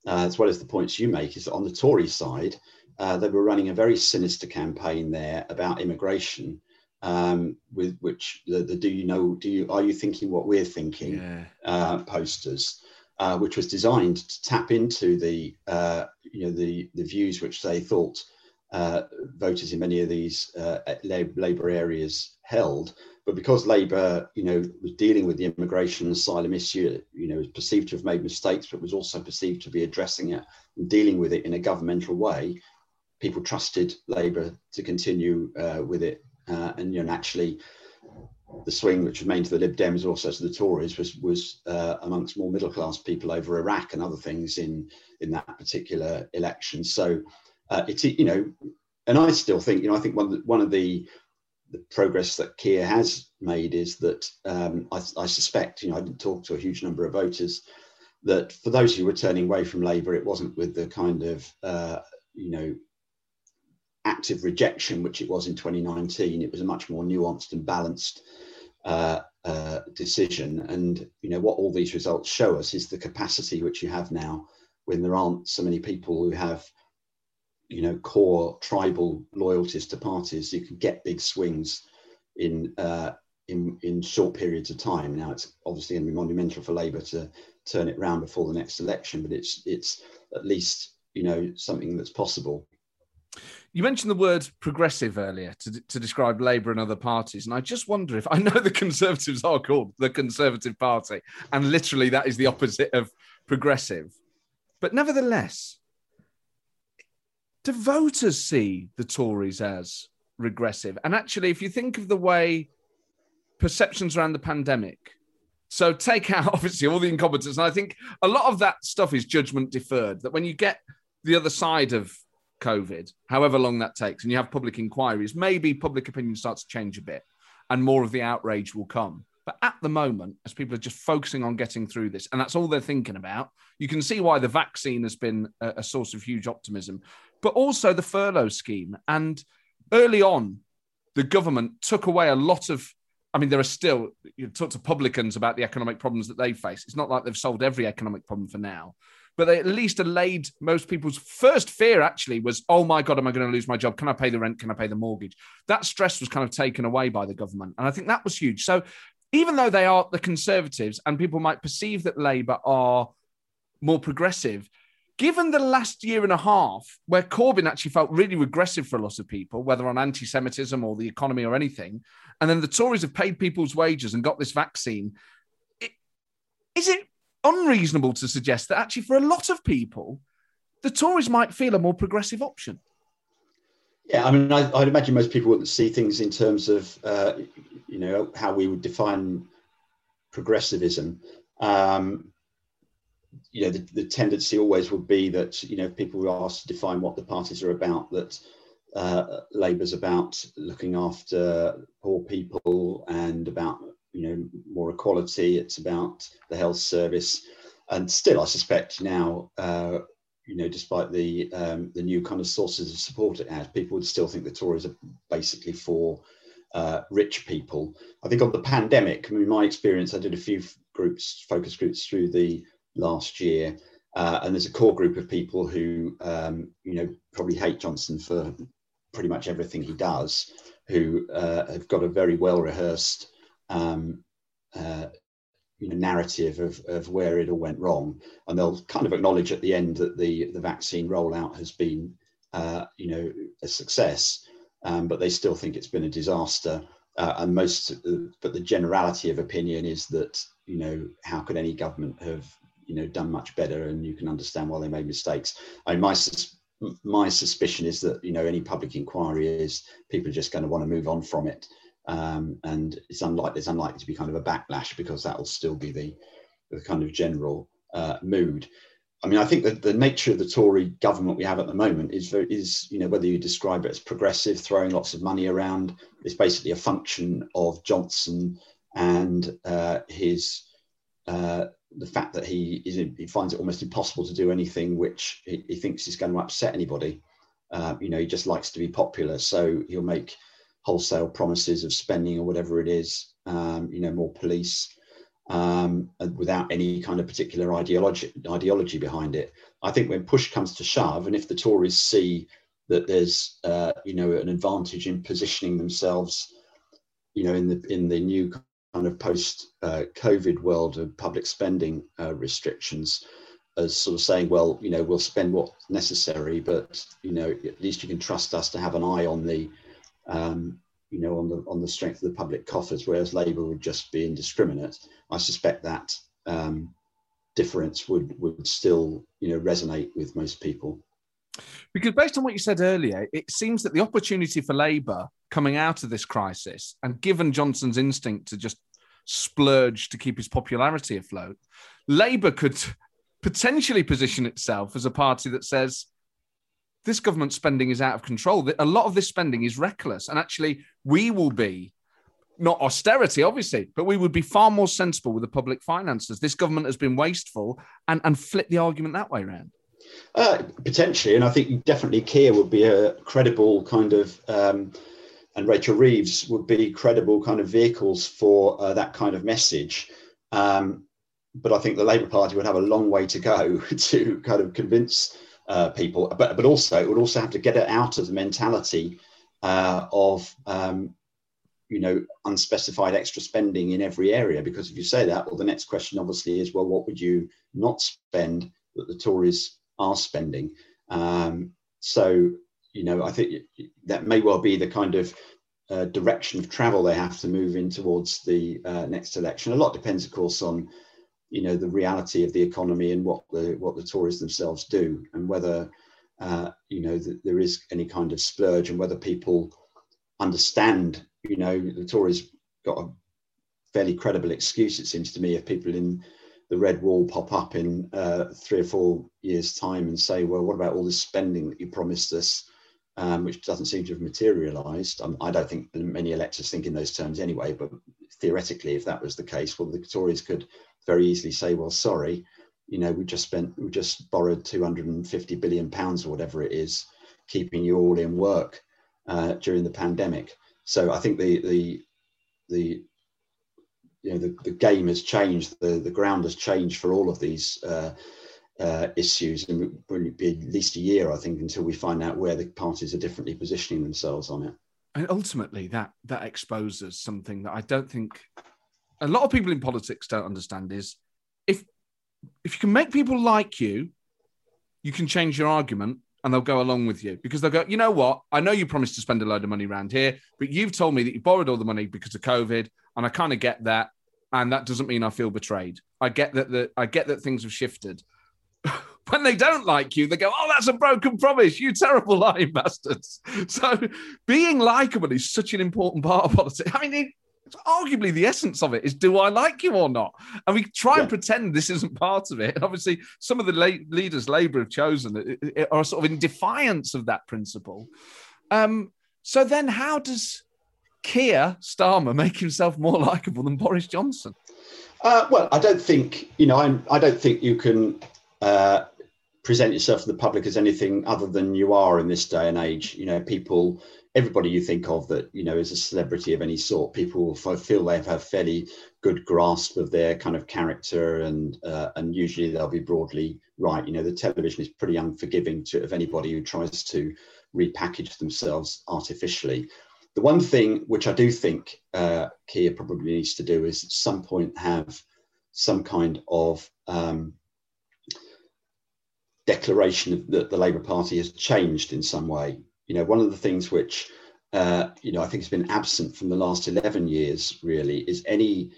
uh, as well as the points you make, is that on the Tory side, uh, they were running a very sinister campaign there about immigration. Um, with which the, the do you know do you are you thinking what we're thinking yeah. Uh, posters uh, which was designed to tap into the uh, you know the the views which they thought uh, voters in many of these uh, Labour areas held. But because Labour, you know, was dealing with the immigration and asylum issue, you know, was perceived to have made mistakes, but was also perceived to be addressing it and dealing with it in a governmental way. People trusted Labour to continue uh, with it, uh, and you know, naturally, the swing which remained to the Lib Dems, also to the Tories, was was uh, amongst more middle class people over Iraq and other things in in that particular election. So uh, it's you know, and I still think you know I think one one of the the progress that Keir has made is that um, I, I, suspect you know I didn't talk to a huge number of voters that for those who were turning away from Labour, it wasn't with the kind of uh, you know active rejection which it was in 2019. It was a much more nuanced and balanced uh, uh, decision. And you know what all these results show us is the capacity which you have now when there aren't so many people who have you know core tribal loyalties to parties. You can get big swings in uh, in in short periods of time. Now it's obviously going to be monumental for Labour to turn it round before the next election, but it's it's at least you know something that's possible. You mentioned the word progressive earlier to, to describe Labour and other parties. And I just wonder if I know the Conservatives are called the Conservative Party, and literally that is the opposite of progressive. But nevertheless, do voters see the Tories as regressive? And actually, if you think of the way perceptions around the pandemic, so take out *laughs* obviously all the incompetence, and I think a lot of that stuff is judgment deferred. That when you get the other side of COVID, however long that takes, and you have public inquiries, maybe public opinion starts to change a bit and more of the outrage will come. But at the moment, as people are just focusing on getting through this, and that's all they're thinking about, you can see why the vaccine has been a, a source of huge optimism, but also the furlough scheme. And early on, the government took away a lot of I mean, there are still, you talk to publicans about the economic problems that they face. It's not like they've solved every economic problem for now, but they at least allayed most people's first fear actually was, oh my God, am I going to lose my job? Can I pay the rent? Can I pay the mortgage? That stress was kind of taken away by the government. And I think that was huge. So even though they are the Conservatives and people might perceive that Labour are more progressive, given the last year and a half where Corbyn actually felt really regressive for a lot of people, whether on anti Semitism or the economy or anything, and then the Tories have paid people's wages and got this vaccine, it, is it unreasonable to suggest that actually, for a lot of people, the Tories might feel a more progressive option. Yeah, I mean, I, would imagine most people wouldn't see things in terms of, uh, you know, how we would define progressivism. Um, you know, the, the, tendency always would be that, you know, if people were asked to define what the parties are about, that uh, Labour's about looking after poor people and about you know more equality. It's about the health service, and still, I suspect now, uh, you know, despite the um, the new kind of sources of support it has, people would still think the Tories are basically for uh, rich people. I think on the pandemic, I mean, my experience, I did a few groups, focus groups through the last year. Uh, and there's a core group of people who, um, you know, probably hate Johnson for pretty much everything he does, who uh, have got a very well rehearsed um, uh, you know, narrative of, of where it all went wrong, and they'll kind of acknowledge at the end that the the vaccine rollout has been, uh, you know, a success, um, but they still think it's been a disaster. Uh, and most, but the generality of opinion is that you know, how could any government have you know done much better? And you can understand why they made mistakes. I mean, my my suspicion is that you know any public inquiry is people are just going to want to move on from it um, and it's unlikely it's unlikely to be kind of a backlash because that will still be the the kind of general uh, mood. I mean, I think that the nature of the Tory government we have at the moment is is you know whether you describe it as progressive, throwing lots of money around, it's basically a function of Johnson and uh, his uh, the fact that he is he finds it almost impossible to do anything which he, he thinks is going to upset anybody. Uh, you know, he just likes to be popular, so he'll make wholesale promises of spending or whatever it is, um, you know, more police, um, without any kind of particular ideology ideology behind it. I think when push comes to shove, and if the Tories see that there's, uh, you know, an advantage in positioning themselves, you know, in the in the new kind of post uh, COVID world of public spending uh, restrictions, as sort of saying, well, you know, we'll spend what's necessary, but you know, at least you can trust us to have an eye on the um, you know, on the on the strength of the public coffers, whereas Labour would just be indiscriminate. I suspect that um, difference would would still, you know, resonate with most people. Because based on what you said earlier, it seems that the opportunity for Labour coming out of this crisis, and given Johnson's instinct to just splurge to keep his popularity afloat, Labour could potentially position itself as a party that says, this government spending is out of control. A lot of this spending is reckless. And actually, we will be not austerity, obviously, but we would be far more sensible with the public finances. This government has been wasteful and, and flip the argument that way around. Uh, potentially. And I think definitely Keir would be a credible kind of, um, and Rachel Reeves would be credible kind of vehicles for uh, that kind of message. Um, but I think the Labour Party would have a long way to go *laughs* to kind of convince uh, people, but but also it would also have to get it out of the mentality uh, of um, you know unspecified extra spending in every area. Because if you say that, well, the next question obviously is, well, what would you not spend that the Tories are spending? Um, so you know, I think that may well be the kind of uh, direction of travel they have to move in towards the uh, next election. A lot depends, of course, on you know the reality of the economy and what the what the Tories themselves do, and whether uh, you know that there is any kind of splurge, and whether people understand. You know, the Tories got a fairly credible excuse, it seems to me, if people in the red wall pop up in uh, three or four years' time and say, "Well, what about all this spending that you promised us?" Um, which doesn't seem to have materialised. Um, I don't think many electors think in those terms anyway. But theoretically, if that was the case, well, the Tories could very easily say, well, sorry, you know, we just spent, we just borrowed 250 billion pounds or whatever it is, keeping you all in work uh, during the pandemic. So I think the, the, the, you know, the, the game has changed, the, the ground has changed for all of these uh, uh, issues. And it will be at least a year, I think, until we find out where the parties are differently positioning themselves on it. And ultimately, that that exposes something that I don't think a lot of people in politics don't understand is if if you can make people like you, you can change your argument and they'll go along with you because they'll go, you know what? I know you promised to spend a load of money around here, but you've told me that you borrowed all the money because of COVID, and I kind of get that. And that doesn't mean I feel betrayed. I get that the I get that things have shifted. When they don't like you, they go, Oh, that's a broken promise, you terrible *laughs* lying bastards. So being likable is such an important part of politics. I mean, it's arguably the essence of it is do I like you or not? And we try yeah. and pretend this isn't part of it. And obviously, some of the la- leaders Labour have chosen are sort of in defiance of that principle. Um, so then, how does Keir Starmer make himself more *laughs* likable than Boris Johnson? Uh, well, I don't think you know. I'm, I don't think you can uh, present yourself to the public as anything other than you are in this day and age. You know, people everybody you think of that you know is a celebrity of any sort, people feel they have a fairly good grasp of their kind of character, and uh, and usually they'll be broadly right. You know, the television is pretty unforgiving to of anybody who tries to repackage themselves artificially. The one thing which I do think uh, Keir probably needs to do is at some point have some kind of um, declaration that the Labour Party has changed in some way. You know, one of the things which uh, you know I think has been absent from the last eleven years really is any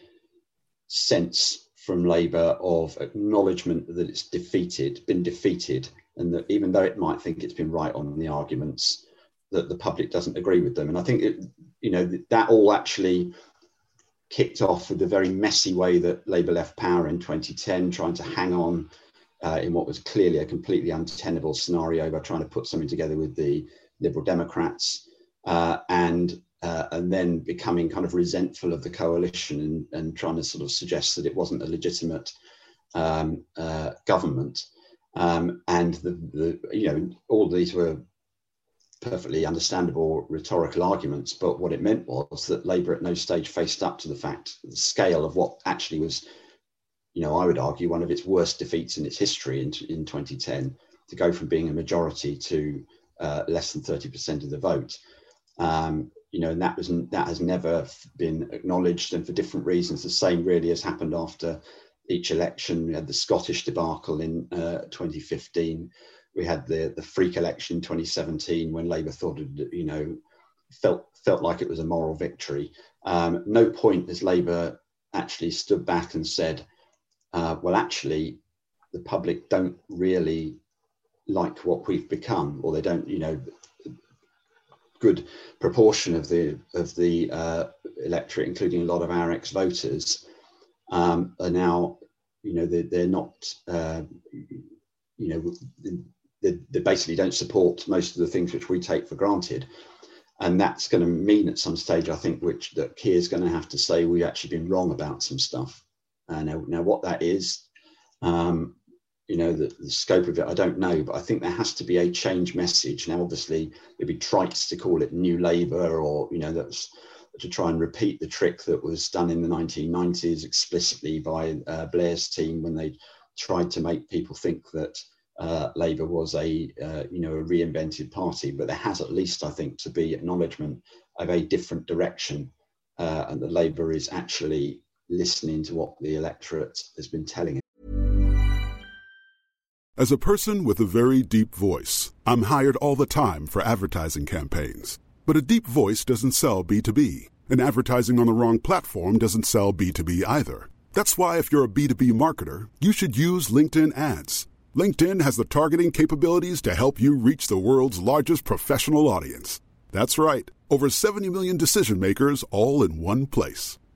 sense from Labour of acknowledgement that it's defeated, been defeated, and that even though it might think it's been right on the arguments, that the public doesn't agree with them. And I think it, you know that all actually kicked off with the very messy way that Labour left power in 2010, trying to hang on uh, in what was clearly a completely untenable scenario by trying to put something together with the Liberal Democrats, uh, and uh, and then becoming kind of resentful of the coalition and, and trying to sort of suggest that it wasn't a legitimate um, uh, government. Um, and the, the you know all these were perfectly understandable rhetorical arguments, but what it meant was that Labour at no stage faced up to the fact, the scale of what actually was, you know, I would argue one of its worst defeats in its history in, in 2010, to go from being a majority to uh, less than 30% of the vote. Um, you know, and that was that has never been acknowledged, and for different reasons. The same really has happened after each election. We had the Scottish debacle in uh, 2015. We had the the freak election in 2017 when Labour thought it, you know, felt felt like it was a moral victory. Um, no point has Labour actually stood back and said, uh, well, actually, the public don't really like what we've become, or they don't, you know, good proportion of the of the uh, electorate, including a lot of our ex-voters, um, are now, you know, they're, they're not, uh, you know, they, they, basically don't support most of the things which we take for granted. And that's going to mean at some stage, I think, which that Keir's going to have to say we've actually been wrong about some stuff. Uh, now, now, what that is, um, you know the, the, scope of it i don't know but i think there has to be a change message. Now obviously it'd be trite to call it new labour or you know that's to try and repeat the trick that was done in the 1990s explicitly by uh, blair's team when they tried to make people think that uh, labour was a uh, you know a reinvented party. But there has at least i think to be acknowledgement of a different direction uh, and that labour is actually listening to what the electorate has been telling it as a person with a very deep voice, I'm hired all the time for advertising campaigns. But a deep voice doesn't sell B2B, and advertising on the wrong platform doesn't sell B2B either. That's why, if you're a B2B marketer, you should use LinkedIn ads. LinkedIn has the targeting capabilities to help you reach the world's largest professional audience. That's right, over 70 million decision makers all in one place.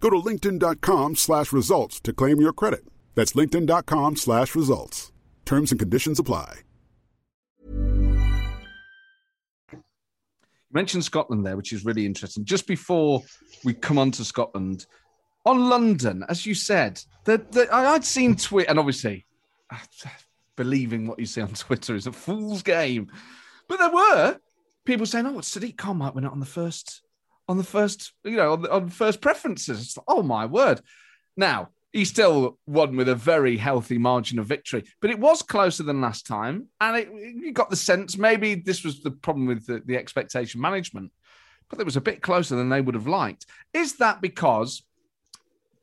Go to linkedin.com slash results to claim your credit. That's linkedin.com slash results. Terms and conditions apply. You mentioned Scotland there, which is really interesting. Just before we come on to Scotland, on London, as you said, the, the, I'd seen Twitter, and obviously, *sighs* believing what you see on Twitter is a fool's game. But there were people saying, "Oh, it's Sadiq Khan might win it on the first, on the first, you know, on, on first preferences." Like, oh my word! Now he still won with a very healthy margin of victory, but it was closer than last time. And it, you got the sense maybe this was the problem with the, the expectation management, but it was a bit closer than they would have liked. Is that because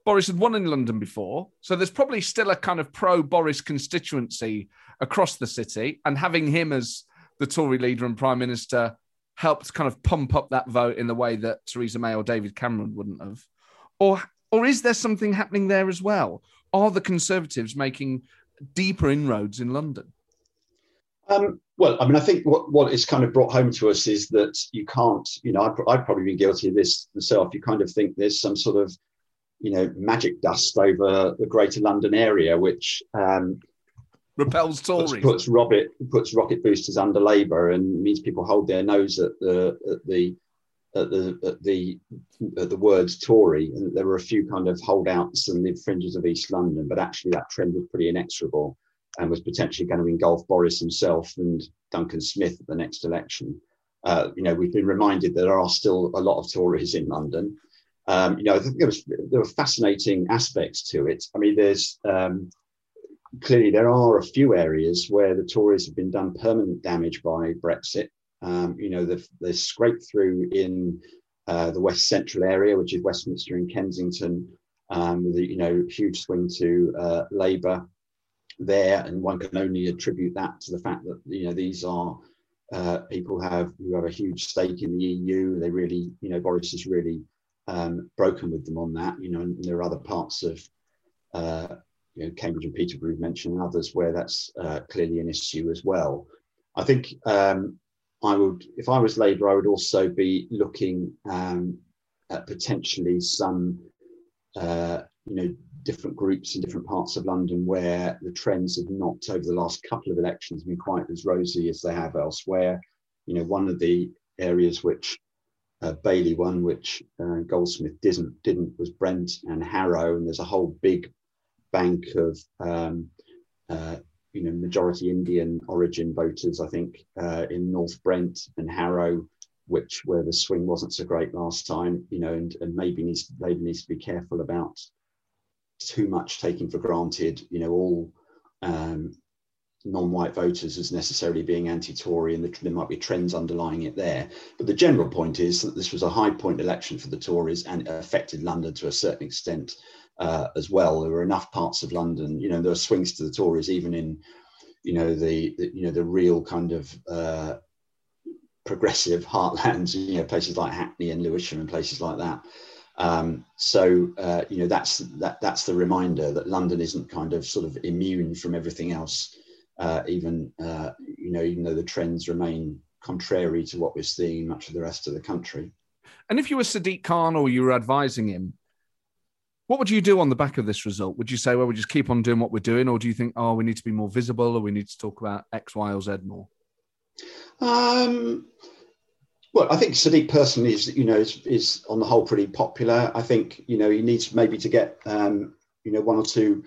Boris had won in London before? So there's probably still a kind of pro Boris constituency across the city, and having him as the Tory leader and prime minister helped kind of pump up that vote in the way that Theresa May or David Cameron wouldn't have. Or or is there something happening there as well? Are the Conservatives making deeper inroads in London? Um, well, I mean, I think what, what is kind of brought home to us is that you can't, you know, I've, I've probably been guilty of this myself. You kind of think there's some sort of, you know, magic dust over the greater London area, which um, repels Tories. Puts, puts, Robert, puts rocket boosters under Labour and means people hold their nose at the, at the at the at the at the words Tory, and there were a few kind of holdouts and the fringes of East London, but actually that trend was pretty inexorable and was potentially going to engulf Boris himself and Duncan Smith at the next election. Uh, you know, we've been reminded that there are still a lot of Tories in London. Um, you know, I think there was there were fascinating aspects to it. I mean, there's um, clearly there are a few areas where the Tories have been done permanent damage by Brexit. Um, you know, they've, they've through in uh, the West Central area, which is Westminster and Kensington, um, with a you know huge swing to uh, Labour there, and one can only attribute that to the fact that you know these are uh, people have who have a huge stake in the EU. They really, you know, Boris has really um, broken with them on that. You know, and there are other parts of uh, you know, Cambridge and Peterborough mentioned, and others where that's uh, clearly an issue as well. I think um, I would, if I was Labour, I would also be looking um, at potentially some, uh, you know, different groups in different parts of London where the trends have not, over the last couple of elections, been quite as rosy as they have elsewhere. You know, one of the areas which uh, Bailey won, which uh, Goldsmith didn't, didn't, was Brent and Harrow, and there's a whole big bank of um, uh, you know majority Indian origin voters. I think uh, in North Brent and Harrow, which where the swing wasn't so great last time. You know, and, and maybe needs Labour needs to be careful about too much taking for granted. You know, all um, non-white voters as necessarily being anti-Tory, and the, there might be trends underlying it there. But the general point is that this was a high point election for the Tories, and affected London to a certain extent uh, as well. There were enough parts of London, you know, there were swings to the Tories even in, you know, the, the you know the real kind of uh, progressive heartlands, you know, places like Hackney and Lewisham and places like that. Um, so uh, you know that's that that's the reminder that London isn't kind of sort of immune from everything else, uh, even uh, you know even though the trends remain contrary to what we're seeing in much of the rest of the country. And if you were Sadiq Khan or you were advising him, what would you do on the back of this result? Would you say, well, we just keep on doing what we're doing, or do you think, oh, we need to be more visible, or we need to talk about X, Y, or Z more? Um, well, I think Sadiq personally is, you know, is, is on the whole pretty popular. I think, you know, he needs maybe to get, um, you know, one or two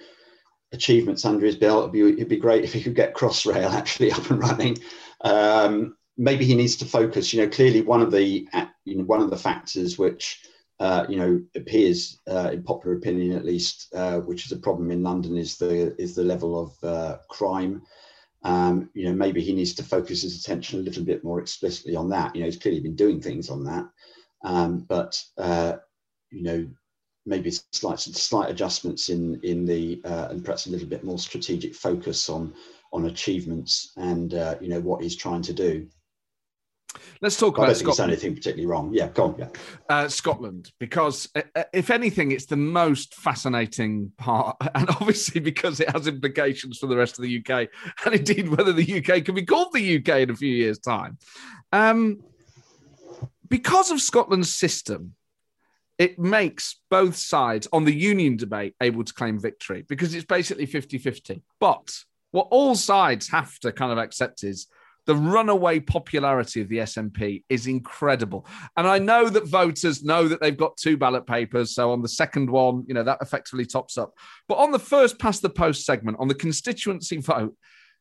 achievements under his belt. It'd be, it'd be great if he could get Crossrail *laughs* actually up and running. Um, maybe he needs to focus. You know, clearly one of the, you know, one of the factors which uh, you know, appears uh, in popular opinion at least, uh, which is a problem in London, is the is the level of uh, crime. Um, you know, maybe he needs to focus his attention a little bit more explicitly on that. You know, he's clearly been doing things on that, um, but uh, you know, maybe slight slight adjustments in in the uh, and perhaps a little bit more strategic focus on on achievements and you know what he's trying to do. Let's talk about I don't think Scotland. anything particularly wrong. Yeah, go on. Yeah. Uh, Scotland, because uh, uh, if anything, it's the most fascinating part, *laughs* and obviously because it has implications for the rest of the UK, *laughs* and indeed whether the UK can be called the UK in a few years' time. Um, because of Scotland's system, it makes both sides on the union debate able to claim victory because it's basically 50 50. But what all sides have to kind of accept is the runaway popularity of the SNP is incredible. And I know that voters know that they've got two ballot papers. So on the second one, you know, that effectively tops up. But on the first past the post segment, on the constituency vote,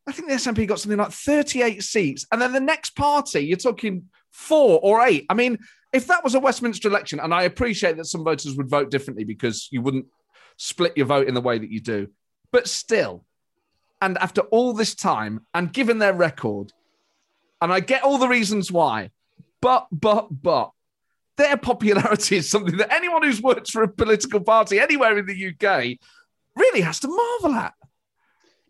I think the SNP got something like 38 seats. And then the next party, you're talking four or eight. I mean, if that was a Westminster election, and I appreciate that some voters would vote differently because you wouldn't split your vote in the way that you do, but still, and after all this time, and given their record, and I get all the reasons why. But, but, but, their popularity is something that anyone who's worked for a political party anywhere in the UK really has to marvel at.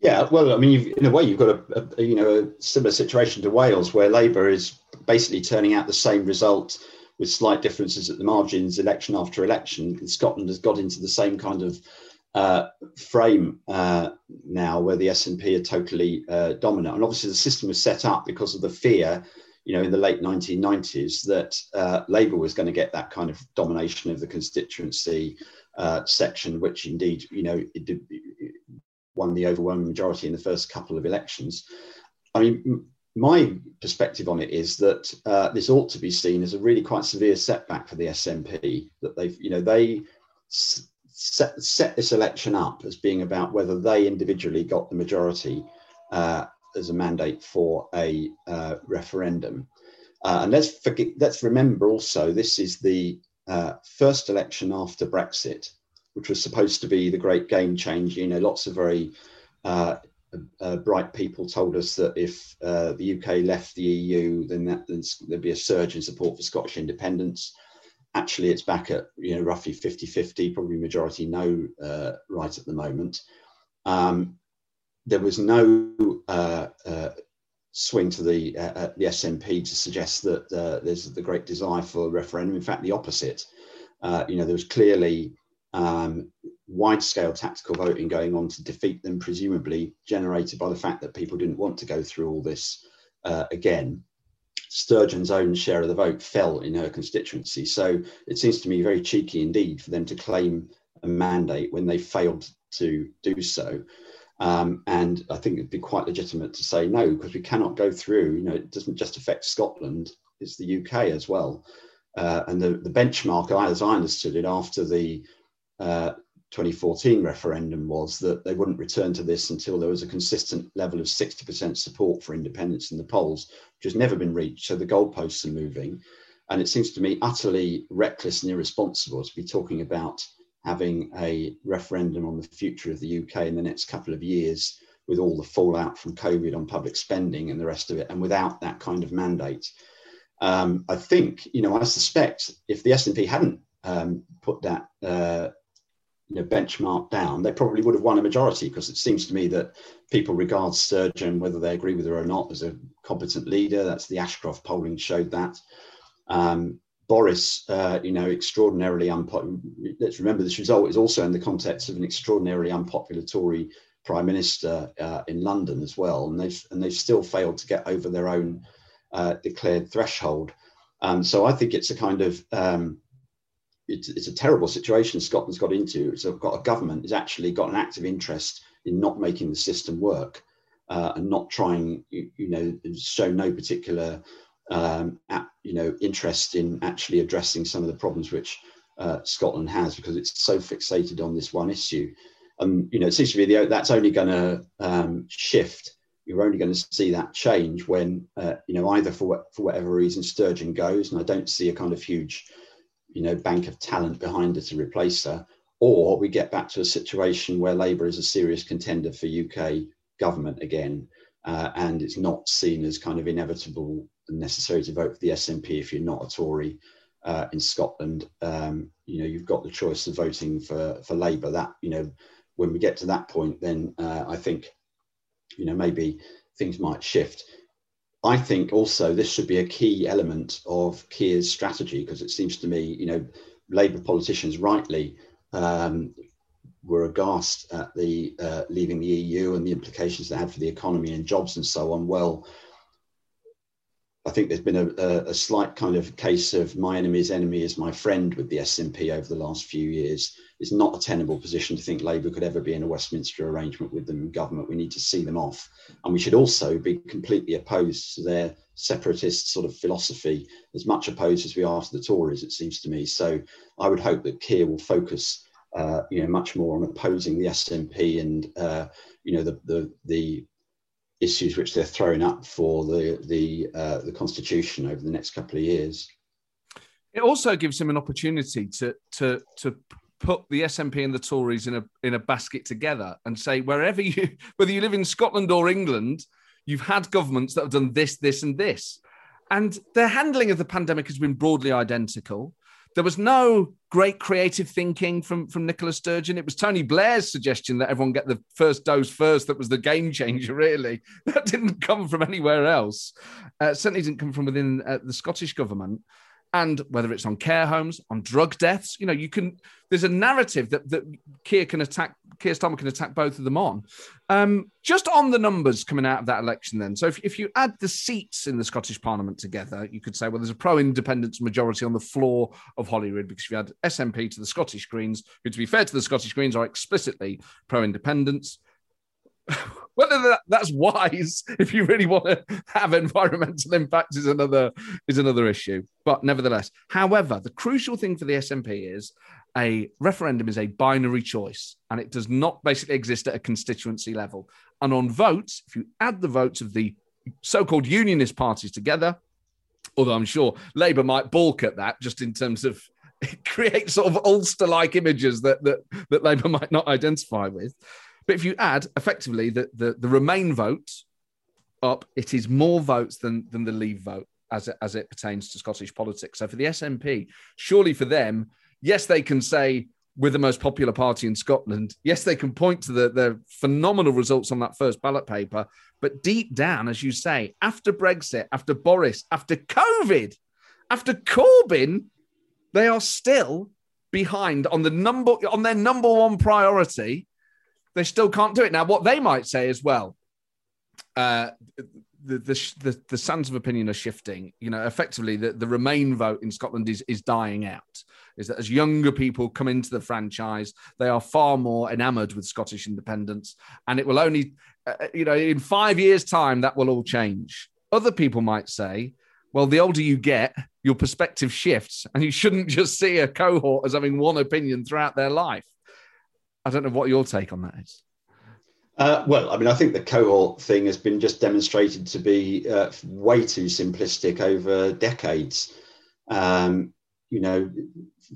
Yeah, well, I mean, in a way, you've got a, a, you know a similar situation to Wales, where Labour is basically turning out the same result with slight differences at the margins, election after election. And Scotland has got into the same kind of uh, frame uh, now where the SNP are totally uh, dominant. And obviously, the system was set up because of the fear, you know, in the late 1990s that uh, Labour was going to get that kind of domination of the constituency uh, section, which indeed, you know, it, did, it won the overwhelming majority in the first couple of elections. I mean, my perspective on it is that uh, this ought to be seen as a really quite severe setback for the SNP. That they've, you know, they set, set this election up as being about whether they individually got the majority uh, as a mandate for a uh, referendum. Uh, and let's forget, let's remember also this is the uh, first election after Brexit, which was supposed to be the great game changer. You know, lots of very uh, uh, bright people told us that if the UK left the EU, then that, then there'd be a surge in support for Scottish independence. Actually, it's back at you know roughly 50-50, probably majority no uh, right at the moment. Um, there was no uh, uh, swing to the uh, the SNP to suggest that there's the great desire for a referendum. In fact, the opposite. you know, there was clearly um, wide scale tactical voting going on to defeat them, presumably generated by the fact that people didn't want to go through all this uh, again. Sturgeon's own share of the vote fell in her constituency. So it seems to me very cheeky indeed for them to claim a mandate when they failed to do so. Um, and I think it'd be quite legitimate to say no, because we cannot go through, you know, it doesn't just affect Scotland, it's the UK as well. Uh, and the, the benchmark, as I understood it, after the uh, 2014 referendum was that they wouldn't return to this until there was a consistent level of 60% support for independence in the polls, which has never been reached. So the goalposts are moving. And it seems to me utterly reckless and irresponsible to be talking about having a referendum on the future of the UK in the next couple of years with all the fallout from COVID on public spending and the rest of it, and without that kind of mandate. Um, I think, you know, I suspect if the SNP hadn't um, put that uh, you know, benchmark down, they probably would have won a majority because it seems to me that people regard Sturgeon, whether they agree with her or not, as a competent leader. That's the Ashcroft polling showed that. Um, Boris, uh, you know, extraordinarily unpopular. Let's remember this result is also in the context of an extraordinarily unpopular Tory prime minister uh, in London as well, and they've and they've still failed to get over their own uh, declared threshold. Um, so I think it's a kind of um, it's, it's a terrible situation Scotland's got into. It's got a government has actually got an active interest in not making the system work uh, and not trying, you, you, know, show no particular, um, at, you know, interest in actually addressing some of the problems which uh, Scotland has because it's so fixated on this one issue. And you know, it seems to me the, that's only going to um, shift. You're only going to see that change when, uh, you know, either for for whatever reason Sturgeon goes, and I don't see a kind of huge you know bank of talent behind her to replace her, or we get back to a situation where Labour is a serious contender for UK government again, uh, and it's not seen as kind of inevitable and necessary to vote for the SNP if you're not a Tory. Uh, in Scotland, um, you know, you've got the choice of voting for for Labour. That you know, when we get to that point, then uh, I think, you know, maybe things might shift. I think also this should be a key element of Keir's strategy because it seems to me, you know, Labour politicians rightly um, were aghast at the uh, leaving the EU and the implications that had for the economy and jobs and so on. Well, I think there's been a, a, a, slight kind of case of my enemy's enemy is my friend with the SNP over the last few years. It's not a tenable position to think Labour could ever be in a Westminster arrangement with them in government. We need to see them off. And we should also be completely opposed to their separatist sort of philosophy, as much opposed as we are to the Tories, it seems to me. So I would hope that Keir will focus uh, you know, much more on opposing the SNP and uh, you know the the the issues which they're throwing up for the the uh, the constitution over the next couple of years. It also gives him an opportunity to to to put the SNP and the Tories in a in a basket together and say wherever you *laughs* whether you live in Scotland or England, you've had governments that have done this, this, and this. And their handling of the pandemic has been broadly identical. There was no great creative thinking from, from Nicola Sturgeon. It was Tony Blair's suggestion that everyone get the first dose first that was the game changer, really. *laughs* That didn't come from anywhere else. Uh, certainly didn't come from within uh, the Scottish government and whether it's on care homes, on drug deaths, you know, you can. There's a narrative that that Keir can attack, Keir Starmer can attack both of them on. Um, just on the numbers coming out of that election, then. So if, if you add the seats in the Scottish Parliament together, you could say, well, there's a pro-independence majority on the floor of Holyrood because if you had SNP to the Scottish Greens, who, to be fair to the Scottish Greens, are explicitly pro-independence. *laughs* Whether that, that's wise, *laughs* if you really want to have environmental impact, is another is another issue. But nevertheless, however, the crucial thing for the SNP is a referendum is a binary choice, and it does not basically exist at a constituency level. And on votes, if you add the votes of the so-called unionist parties together, although I'm sure Labour might balk at that, just in terms of *laughs* it creates sort of Ulster-like images that that, that Labour might not identify with. But if you add effectively the, the, the Remain vote up, it is more votes than, than the Leave vote as it, as it pertains to Scottish politics. So for the SNP, surely for them, yes, they can say we're the most popular party in Scotland. Yes, they can point to the, the phenomenal results on that first ballot paper. But deep down, as you say, after Brexit, after Boris, after COVID, after Corbyn, they are still behind on the number on their number one priority they still can't do it. Now, what they might say as well, uh, the, the, the, the sands of opinion are shifting. You know, effectively, the, the Remain vote in Scotland is, is dying out. Is that as younger people come into the franchise, they are far more enamoured with Scottish independence, and it will only, uh, uh, you know, in five years' time, that will all change. Other people might say, well, the older you get, your perspective shifts, and you shouldn't *laughs* just see a cohort as having one opinion throughout their life. I don't know what your take on that is. Uh, well, I mean, I think the cohort thing has been just demonstrated to be uh, way too simplistic over decades. Um, you know,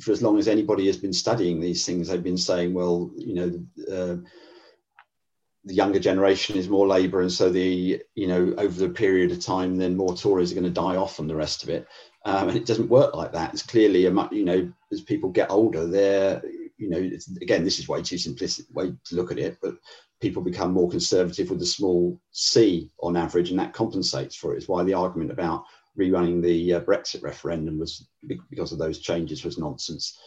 for as long as anybody has been studying these things, they've been saying, well, you know, uh, the younger generation is more Labour, and so the you know over the period of time, then more Tories are going to die off, and the rest of it. Um, and it doesn't work like that. It's clearly a much, you know, as people get older, they're you know, again, this is way too simplistic way to look at it, but people become more conservative with a small c on average, and that compensates for it. It's why the argument about rerunning the uh, Brexit referendum was because of those changes was nonsense.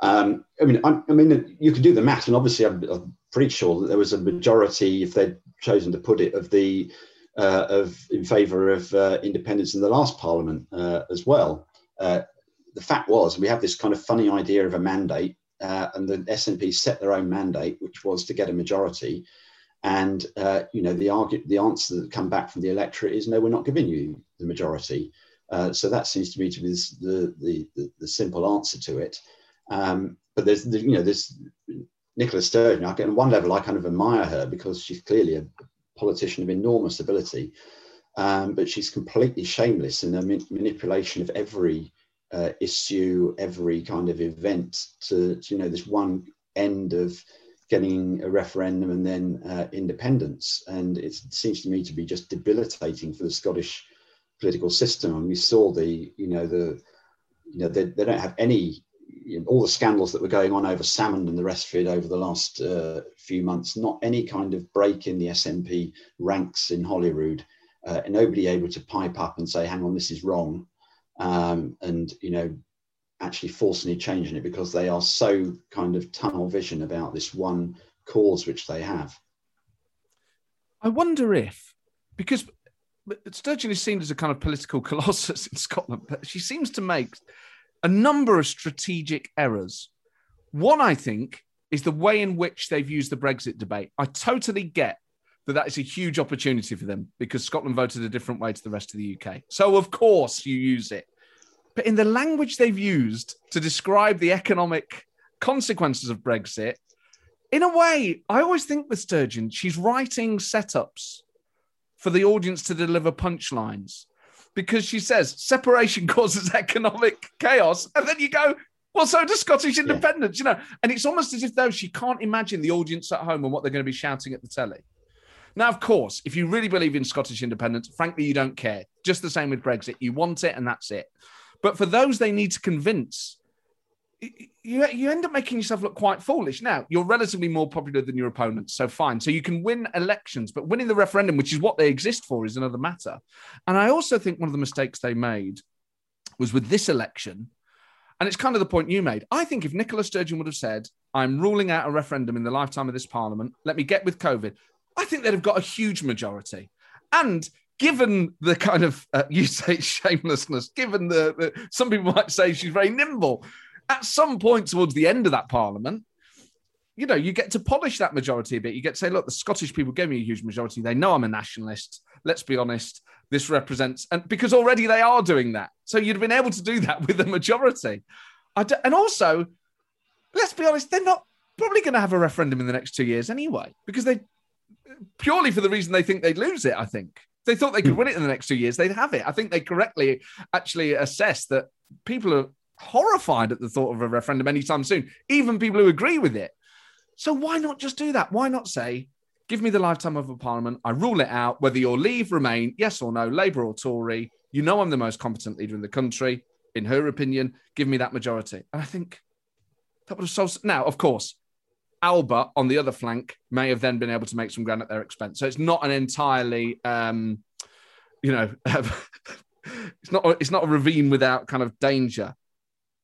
Um, I mean, I, I, mean, you can do the math, and obviously, I'm, I'm, pretty sure that there was a majority, if they'd chosen to put it, of the uh, of in favour of uh, independence in the last Parliament uh, as well. Uh, the fact was, we have this kind of funny idea of a mandate uh, and the SNP set their own mandate, which was to get a majority. And uh, you know the argue, the answer that come back from the electorate is no, we're not giving you the majority. Uh, so that seems to me to be the the, the, the simple answer to it. Um, but there's the, you know there's Nicola Sturgeon. I on one level I kind of admire her because she's clearly a politician of enormous ability, um, but she's completely shameless in the manipulation of every uh, issue every kind of event to, to, you know this one end of getting a referendum and then uh, independence. And it seems to me to be just debilitating for the scottish political system. And we saw the you know the you know they, they don't have any you know, all the scandals that were going on over Salmond and the rest of it over the last uh, few months not any kind of break in the snp ranks in holyrood. Uh, and nobody able to pipe up and say hang on this is wrong um, and you know actually forcibly changing it because they are so kind of tunnel vision about this one cause which they have. I wonder if because Sturgeon is seen as a kind of political *laughs* colossus in Scotland, but she seems to make a number of strategic errors. One, I think, is the way in which they've used the Brexit debate. I totally get that that is a huge opportunity for them because Scotland voted a different way to the rest of the UK. So, of course, you use it. But in the language they've used to describe the economic consequences of Brexit, in a way, I always think with Sturgeon, she's writing setups for the audience to deliver punchlines because she says separation *laughs* causes economic chaos. And then you go, well, so does Scottish independence, yeah. you know. And it's almost as if though she can't imagine the audience at home and what they're going to be shouting at the telly. Now, of course, if you really believe in Scottish independence, frankly, you don't care. Just the same with Brexit. You want it and that's it. But for those they need to convince, you, you end up making yourself look quite foolish. Now, you're relatively more popular than your opponents, so fine. So you can win elections, but winning the referendum, which is what they exist for, is another matter. And I also think one of the mistakes they made was with this election, and it's kind of the point you made. I think if Nicola Sturgeon would have said, I'm ruling out a referendum in the lifetime of this parliament, let me get with COVID, I think they'd have got a huge majority. And given the kind of uh, *laughs* you say shamelessness, given the, the, some people might say she's very nimble, at some point towards the end of that parliament, you know, you get to polish that majority a bit. You get to say, look, the Scottish people gave me a huge majority. They know I'm a nationalist. Let's be honest. This represents, and because already they are doing that. So you'd have been able to do that *laughs* with a majority. and also, let's be honest, they're not probably going to have a referendum in the next two years anyway, because they purely for the reason they think they'd lose it. I think they thought they could hmm. win it in the next two years, they'd have it. I think they correctly actually assess that people are horrified at the thought of a referendum anytime soon, even people who agree with it. So why not just do that? Why not say, give me the lifetime of a parliament, I rule it out, whether your leave, remain, yes or no, Labour or Tory, you know I'm the most competent leader in the country, in her opinion, give me that majority. And I think that would have solved. Now, of course, Alba on the other flank may have then been able to make some ground at their expense. So it's not an entirely, um, you know, *laughs* it's not it's not a ravine without kind of danger.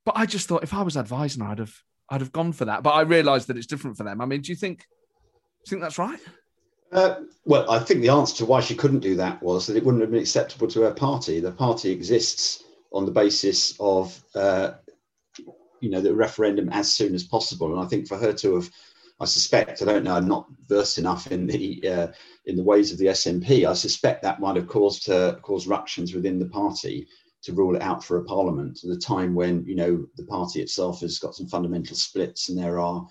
But I just thought if I was advising, I'd have I'd have gone for that. But I realised that it's different for them. I mean, do you think do you think that's right? Uh, well, I think the answer to why she couldn't do that was that it wouldn't have been acceptable to her party. The party exists on the basis of uh, you know the referendum as soon as possible. And I think for her to have, I suspect, I don't know, I'm not versed enough in the uh, in the ways of the SNP. I suspect that might have caused uh, caused ructions within the party to rule it out for a parliament at a time when you know the party itself has got some fundamental splits and there are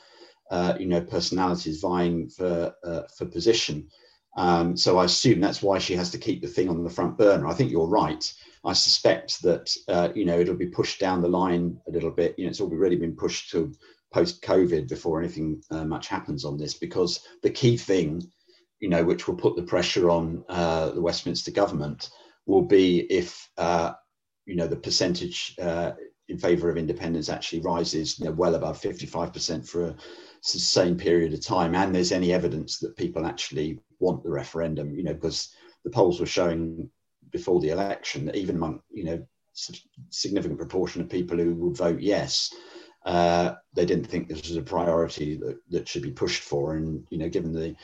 uh, you know personalities vying for uh, for position. Um, so I assume that's why she has to keep the thing on the front burner. I think you're right. I suspect that uh, you know it'll be pushed down the line a little bit. You know, it's already been pushed to post COVID before anything uh, much happens on this, because the key thing, you know, which will put the pressure on uh, the Westminster government, will be if uh, you know the percentage uh, in favour of independence actually rises, you know, well above 55% for a sustained period of time, and there's any evidence that people actually want the referendum. You know, because the polls were showing before the election that even among you know significant proportion of people who would vote yes uh, they didn't think this was a priority that, that should be pushed for and you know given the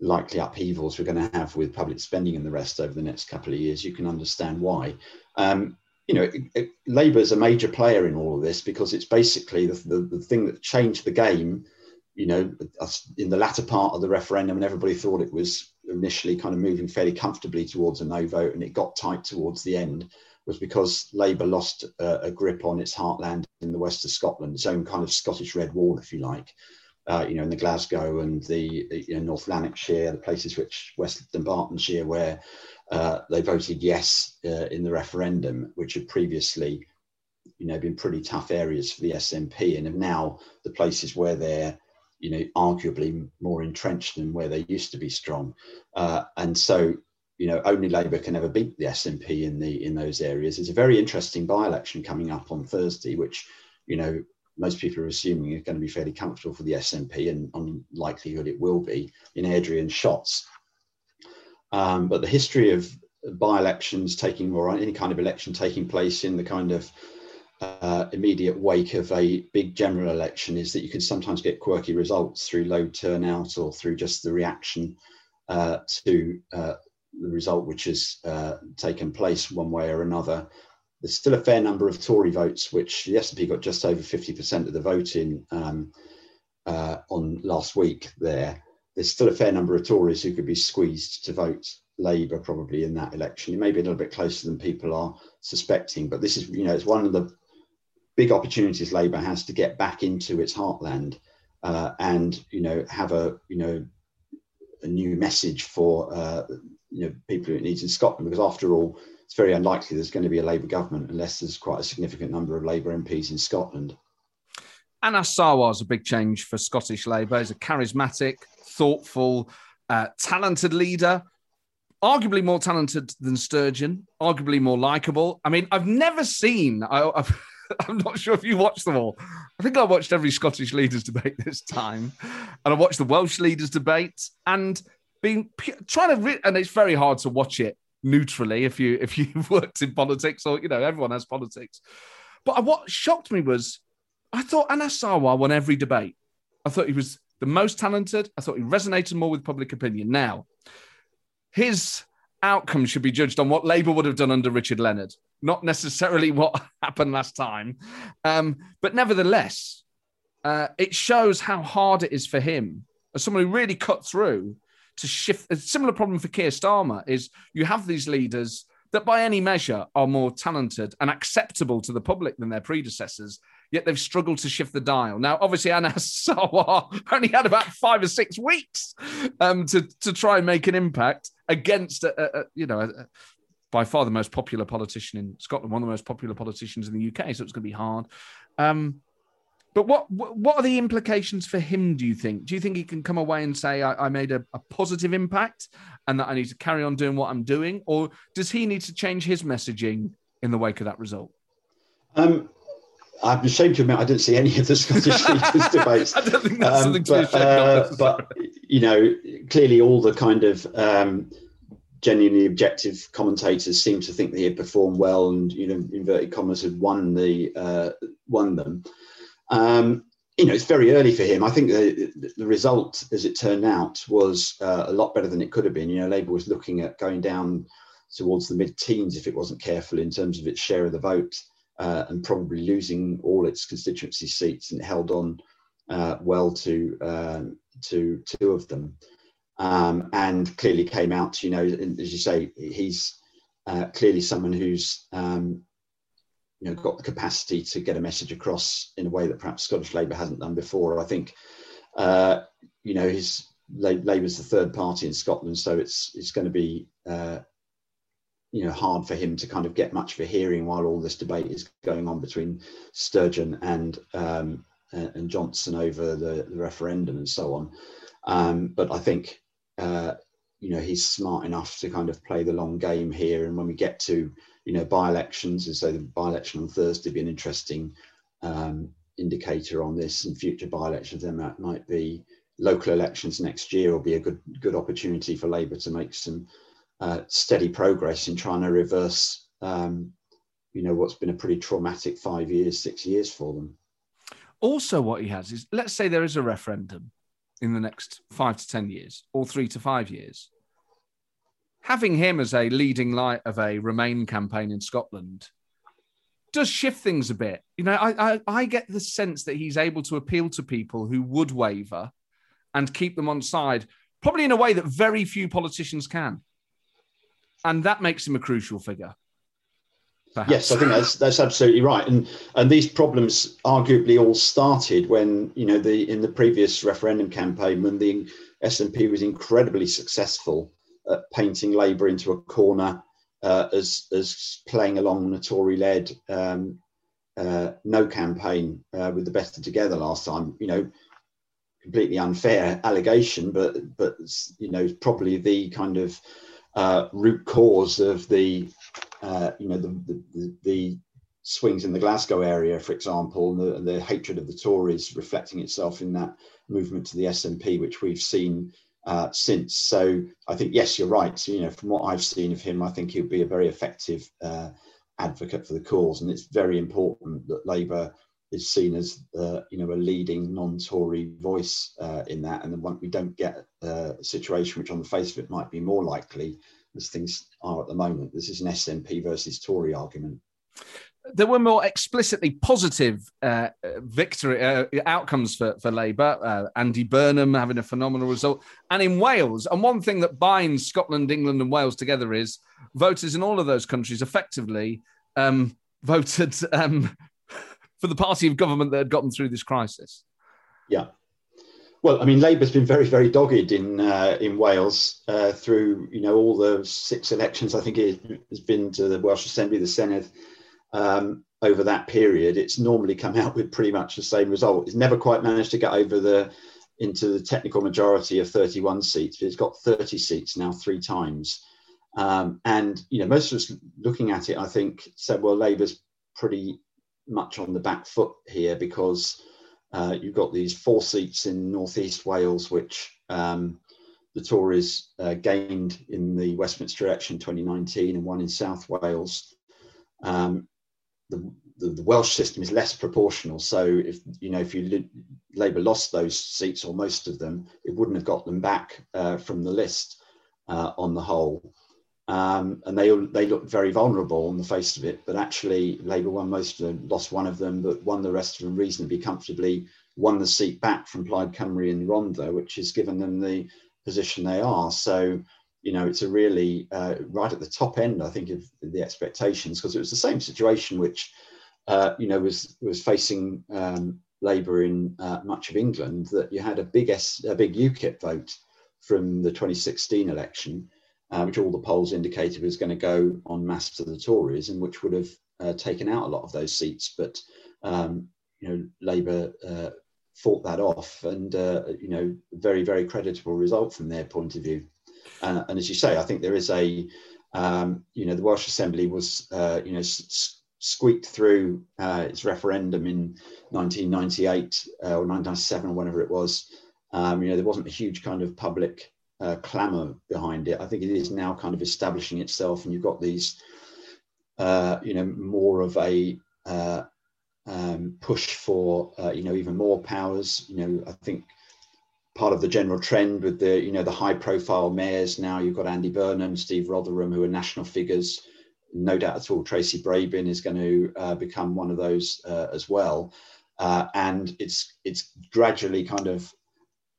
likely upheavals we're going to have with public spending and the rest over the next couple of years you can understand why um, you know labour is a major player in all of this because it's basically the, the, the thing that changed the game you know, in the latter part of the referendum, and everybody thought it was initially kind of moving fairly comfortably towards a no vote, and it got tight towards the end, was because Labour lost a, a grip on its heartland in the west of Scotland, its own kind of Scottish Red Wall, if you like. Uh, you know, in the Glasgow and the you know, North Lanarkshire, the places which West Dunbartonshire, where uh, they voted yes uh, in the referendum, which had previously, you know, been pretty tough areas for the SNP, and have now the places where they're you know, arguably more entrenched than where they used to be strong. Uh, and so, you know, only Labour can ever beat the SNP in the in those areas. It's a very interesting by-election coming up on Thursday, which, you know, most people are assuming is going to be fairly comfortable for the SNP, and on likelihood it will be in Airdrie and Shotts. Um, but the history of by-elections taking or any kind of election taking place in the kind of uh, immediate wake of a big general election is that you can sometimes get quirky results through low turnout or through just the reaction uh, to uh, the result which has uh, taken place one way or another. There's still a fair number of Tory votes, which the SNP got just over 50% of the vote in um, uh, on last week there. There's still a fair number of Tories who could be squeezed to vote Labour probably in that election. It may be a little bit closer than people are suspecting, but this is, you know, it's one of the big opportunities Labour has to get back into its heartland uh, and you know have a you know a new message for uh, you know people it needs in Scotland because after all it's very unlikely there's going to be a Labour government unless there's quite a significant number of Labour MPs in Scotland. Sarwar is a big change for Scottish Labour. He's a charismatic, thoughtful, uh, talented leader arguably more talented than Sturgeon, arguably more likable. I mean, I've never seen, I, have *laughs* I'm not sure if you watched them all. I think I watched every Scottish leaders debate *laughs* this time, and I watched the Welsh leaders debate, and being trying to, re- and it's very hard to watch it neutrally if you if you've *laughs* worked in politics or you know everyone has politics. But what shocked me was I thought Anas won every debate. I thought he was the most talented. I thought he resonated more with public opinion. Now, his outcome should be judged on what Labour would have done under Richard Leonard, not necessarily *laughs* what happened last time. Um, but nevertheless, uh, it shows how hard it is for him as someone who really cut through to shift. A similar problem for Keir Starmer is you have these leaders that, by any measure, are more talented and acceptable to the public than their predecessors. Yet they've struggled to shift the dial. Now, obviously, Anas *laughs* Sarwar only had about five or six weeks um, to to try and make an impact against, a, a you know, a, by far the most popular politician in Scotland, one of the most popular politicians in the UK. So it's going to be hard. Um, but what what are the implications for him? Do you think? Do you think he can come away and say, "I, I made a, a, positive impact, and that I need to carry on doing what I'm doing," or does he need to change his messaging in the wake of that result? Um, I'm ashamed to admit I didn't see any of the Scottish *laughs* leaders debates. I don't think that's um, something but, to be uh, But you know, clearly all the kind of um, genuinely objective commentators seem to think that he had performed well, and you know, inverted commas had won the uh, won them. Um, you know, it's very early for him. I think the, the result, as it turned out, was uh, a lot better than it could have been. You know, Labour was looking at going down towards the mid-teens if it wasn't careful in terms of its share of the vote, uh, and probably losing all its constituency seats, and held on uh, well to um, to two of them, um, and clearly came out. You know, as you say, he's uh, clearly someone who's um, you know, got the capacity to get a message across in a way that perhaps Scottish Labour hasn't done before. I think, uh, you know, his Labour's the third party in Scotland, so it's it's going to be, uh, you know, hard for him to kind of get much of a hearing while all this debate is going on between Sturgeon and um, and Johnson over the, the, referendum and so on. Um, but I think, uh, you know, he's smart enough to kind of play the long game here, and when we get to you know, by-elections, and so the by-election on Thursday be an interesting um, indicator on this, and future by-elections then that might be local elections next year will be a good good opportunity for Labour to make some uh, steady progress in trying to reverse, um, you know, what's been a pretty traumatic five years, six years for them. Also, what he has is, let's say there is a referendum in the next five to ten years, or three to five years having him as a leading light of a Remain campaign in Scotland does shift things a bit. You know, I, I, I get the sense that he's able to appeal to people who would waver and keep them on side, probably in a way that very few politicians can. And that makes him a crucial figure. Perhaps. Yes, I think that's that's absolutely right, and and these problems arguably all started when you know the in the previous referendum campaign when the SNP was incredibly successful at painting Labour into a corner uh, as as playing along the Tory-led um, uh, no campaign uh, with the Better Together last time. You know, completely unfair allegation, but but you know probably the kind of uh, root cause of the uh, you know the, the, the swings in the Glasgow area, for example, and the, the hatred of the Tories reflecting itself in that movement to the SNP, which we've seen uh, since. So I think yes, you're right. So, you know, from what I've seen of him, I think he'll be a very effective uh, advocate for the cause, and it's very important that Labour is seen as uh, you know a leading non-Tory voice uh, in that, and then we don't get uh, a situation which, on the face of it, might be more likely as things are at the moment. This is an SNP versus Tory argument there were more explicitly positive uh, victory uh, outcomes for, for Labour. Uh, Andy Burnham having a phenomenal result, and in Wales. And one thing that binds Scotland, England, and Wales together is voters in all of those countries effectively um, voted um, *laughs* for the party of government that had gotten through this crisis. Yeah. Well, I mean, Labour's been very, very dogged in uh, in Wales uh, through you know all the six elections. I think it has been to the Welsh Assembly, the Senedd, um, over that period, it's normally come out with pretty much the same result. It's never quite managed to get over the into the technical majority of 31 seats, but it's got 30 seats now three times. Um, and you know, most of us looking at it, I think, said, well, Labour's pretty much on the back foot here because uh, you've got these four seats in northeast Wales, which um, the Tories uh, gained in the Westminster election 2019, and one in South Wales. Um, the, the, the, Welsh system is less proportional. So if you know if you Labour lost those seats or most of them, it wouldn't have got them back uh, from the list uh, on the whole. Um, and they they looked very vulnerable on the face of it. But actually, Labour won most of them, lost one of them, but won the rest of them reasonably comfortably. won the seat back from Plaid Cymru and Rhondda, which has given them the position they are. So, you know, it's a really uh, right at the top end, I think, of the expectations because it was the same situation which, uh, you know, was was facing um, Labour in uh, much of England that you had a big S, a big UKIP vote from the 2016 election, uh, which all the polls indicated was going to go on mass to the Tories, and which would have uh, taken out a lot of those seats. But um, you know, Labour uh, fought that off, and uh, you know, very very creditable result from their point of view. and as you say, I think there is a um, you know the Welsh Assembly was uh, you know squeaked through uh, its referendum in 1998 or 1997 or whenever it was. Um, you know there wasn't a huge kind of public uh, clamour behind it. I think it is now kind of establishing itself, and you've got these, uh, you know, more of a uh, um, push for, uh, you know, even more powers. You know, I think part of the general trend with the, you know, the high-profile mayors now. You've got Andy Burnham, Steve Rotheram, who are national figures. No doubt at all, Tracy Brabin is going to uh, become one of those uh, as well. and it's it's gradually kind of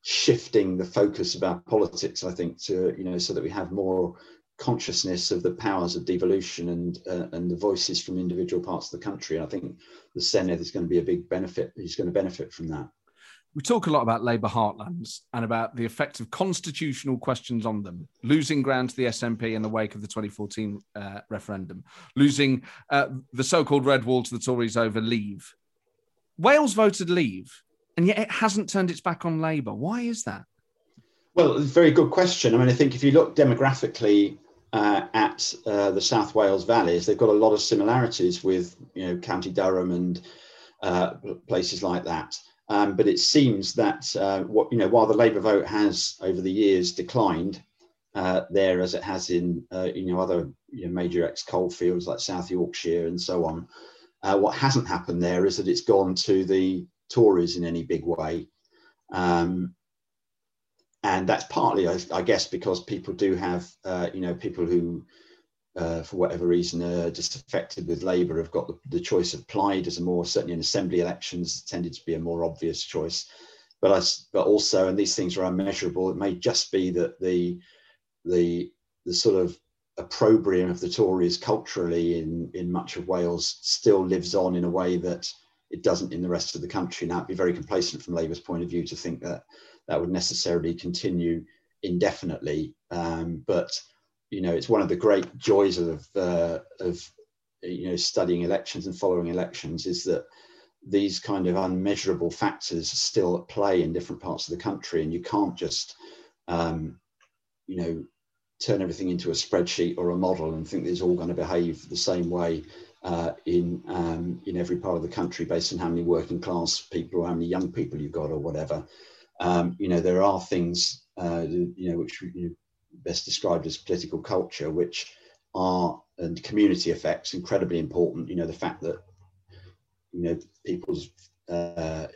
shifting the focus of our politics, I think, to you know, so that we have more consciousness of the powers of devolution and uh, and the voices from individual parts of the country. And I think the Senedd is going to be a big benefit. He's going to benefit from that. We talk a lot about Labour heartlands and about the effect of constitutional questions on them, losing ground to the SNP in the wake of the 2014 uh, referendum, losing uh, the so called red wall to the Tories over leave. Wales voted leave and yet it hasn't turned its back on Labour. Why is that? Well, it's a very good question. I mean, I think if you look demographically uh, at uh, the South Wales valleys, they've got a lot of similarities with you know County Durham and uh, places like that. Um, but it seems that uh, what you know, while the Labour vote has over the years declined uh, there, as it has in uh, you know other you know, major ex-coal fields like South Yorkshire and so on, what hasn't happened there is that it's gone to the Tories in any big way. Um, and that's partly, I, I, guess, because people do have, uh, you know, people who, uh, for whatever reason, are disaffected with Labour have got the, the, choice of Plaid as a more, certainly in assembly elections, tended to be a more obvious choice. But, I, but also, and these things are unmeasurable, it may just be that the, the, the sort of opprobrium of the Tories culturally in, in much of Wales still lives on in a way that it doesn't in the rest of the country. Now, it'd be very complacent from Labour's point of view to think that that would necessarily continue indefinitely. Um, but you know, it's one of the great joys of uh, of you know studying elections and following elections is that these kind of unmeasurable factors are still at play in different parts of the country, and you can't just um, you know turn everything into a spreadsheet or a model and think it's all going to behave the same way uh, in um, in every part of the country based on how many working class people or how many young people you've got or whatever. Um, you know, there are things uh, you know which you best described as political culture, which are and community effects incredibly important. You know, the fact that you know people's uh,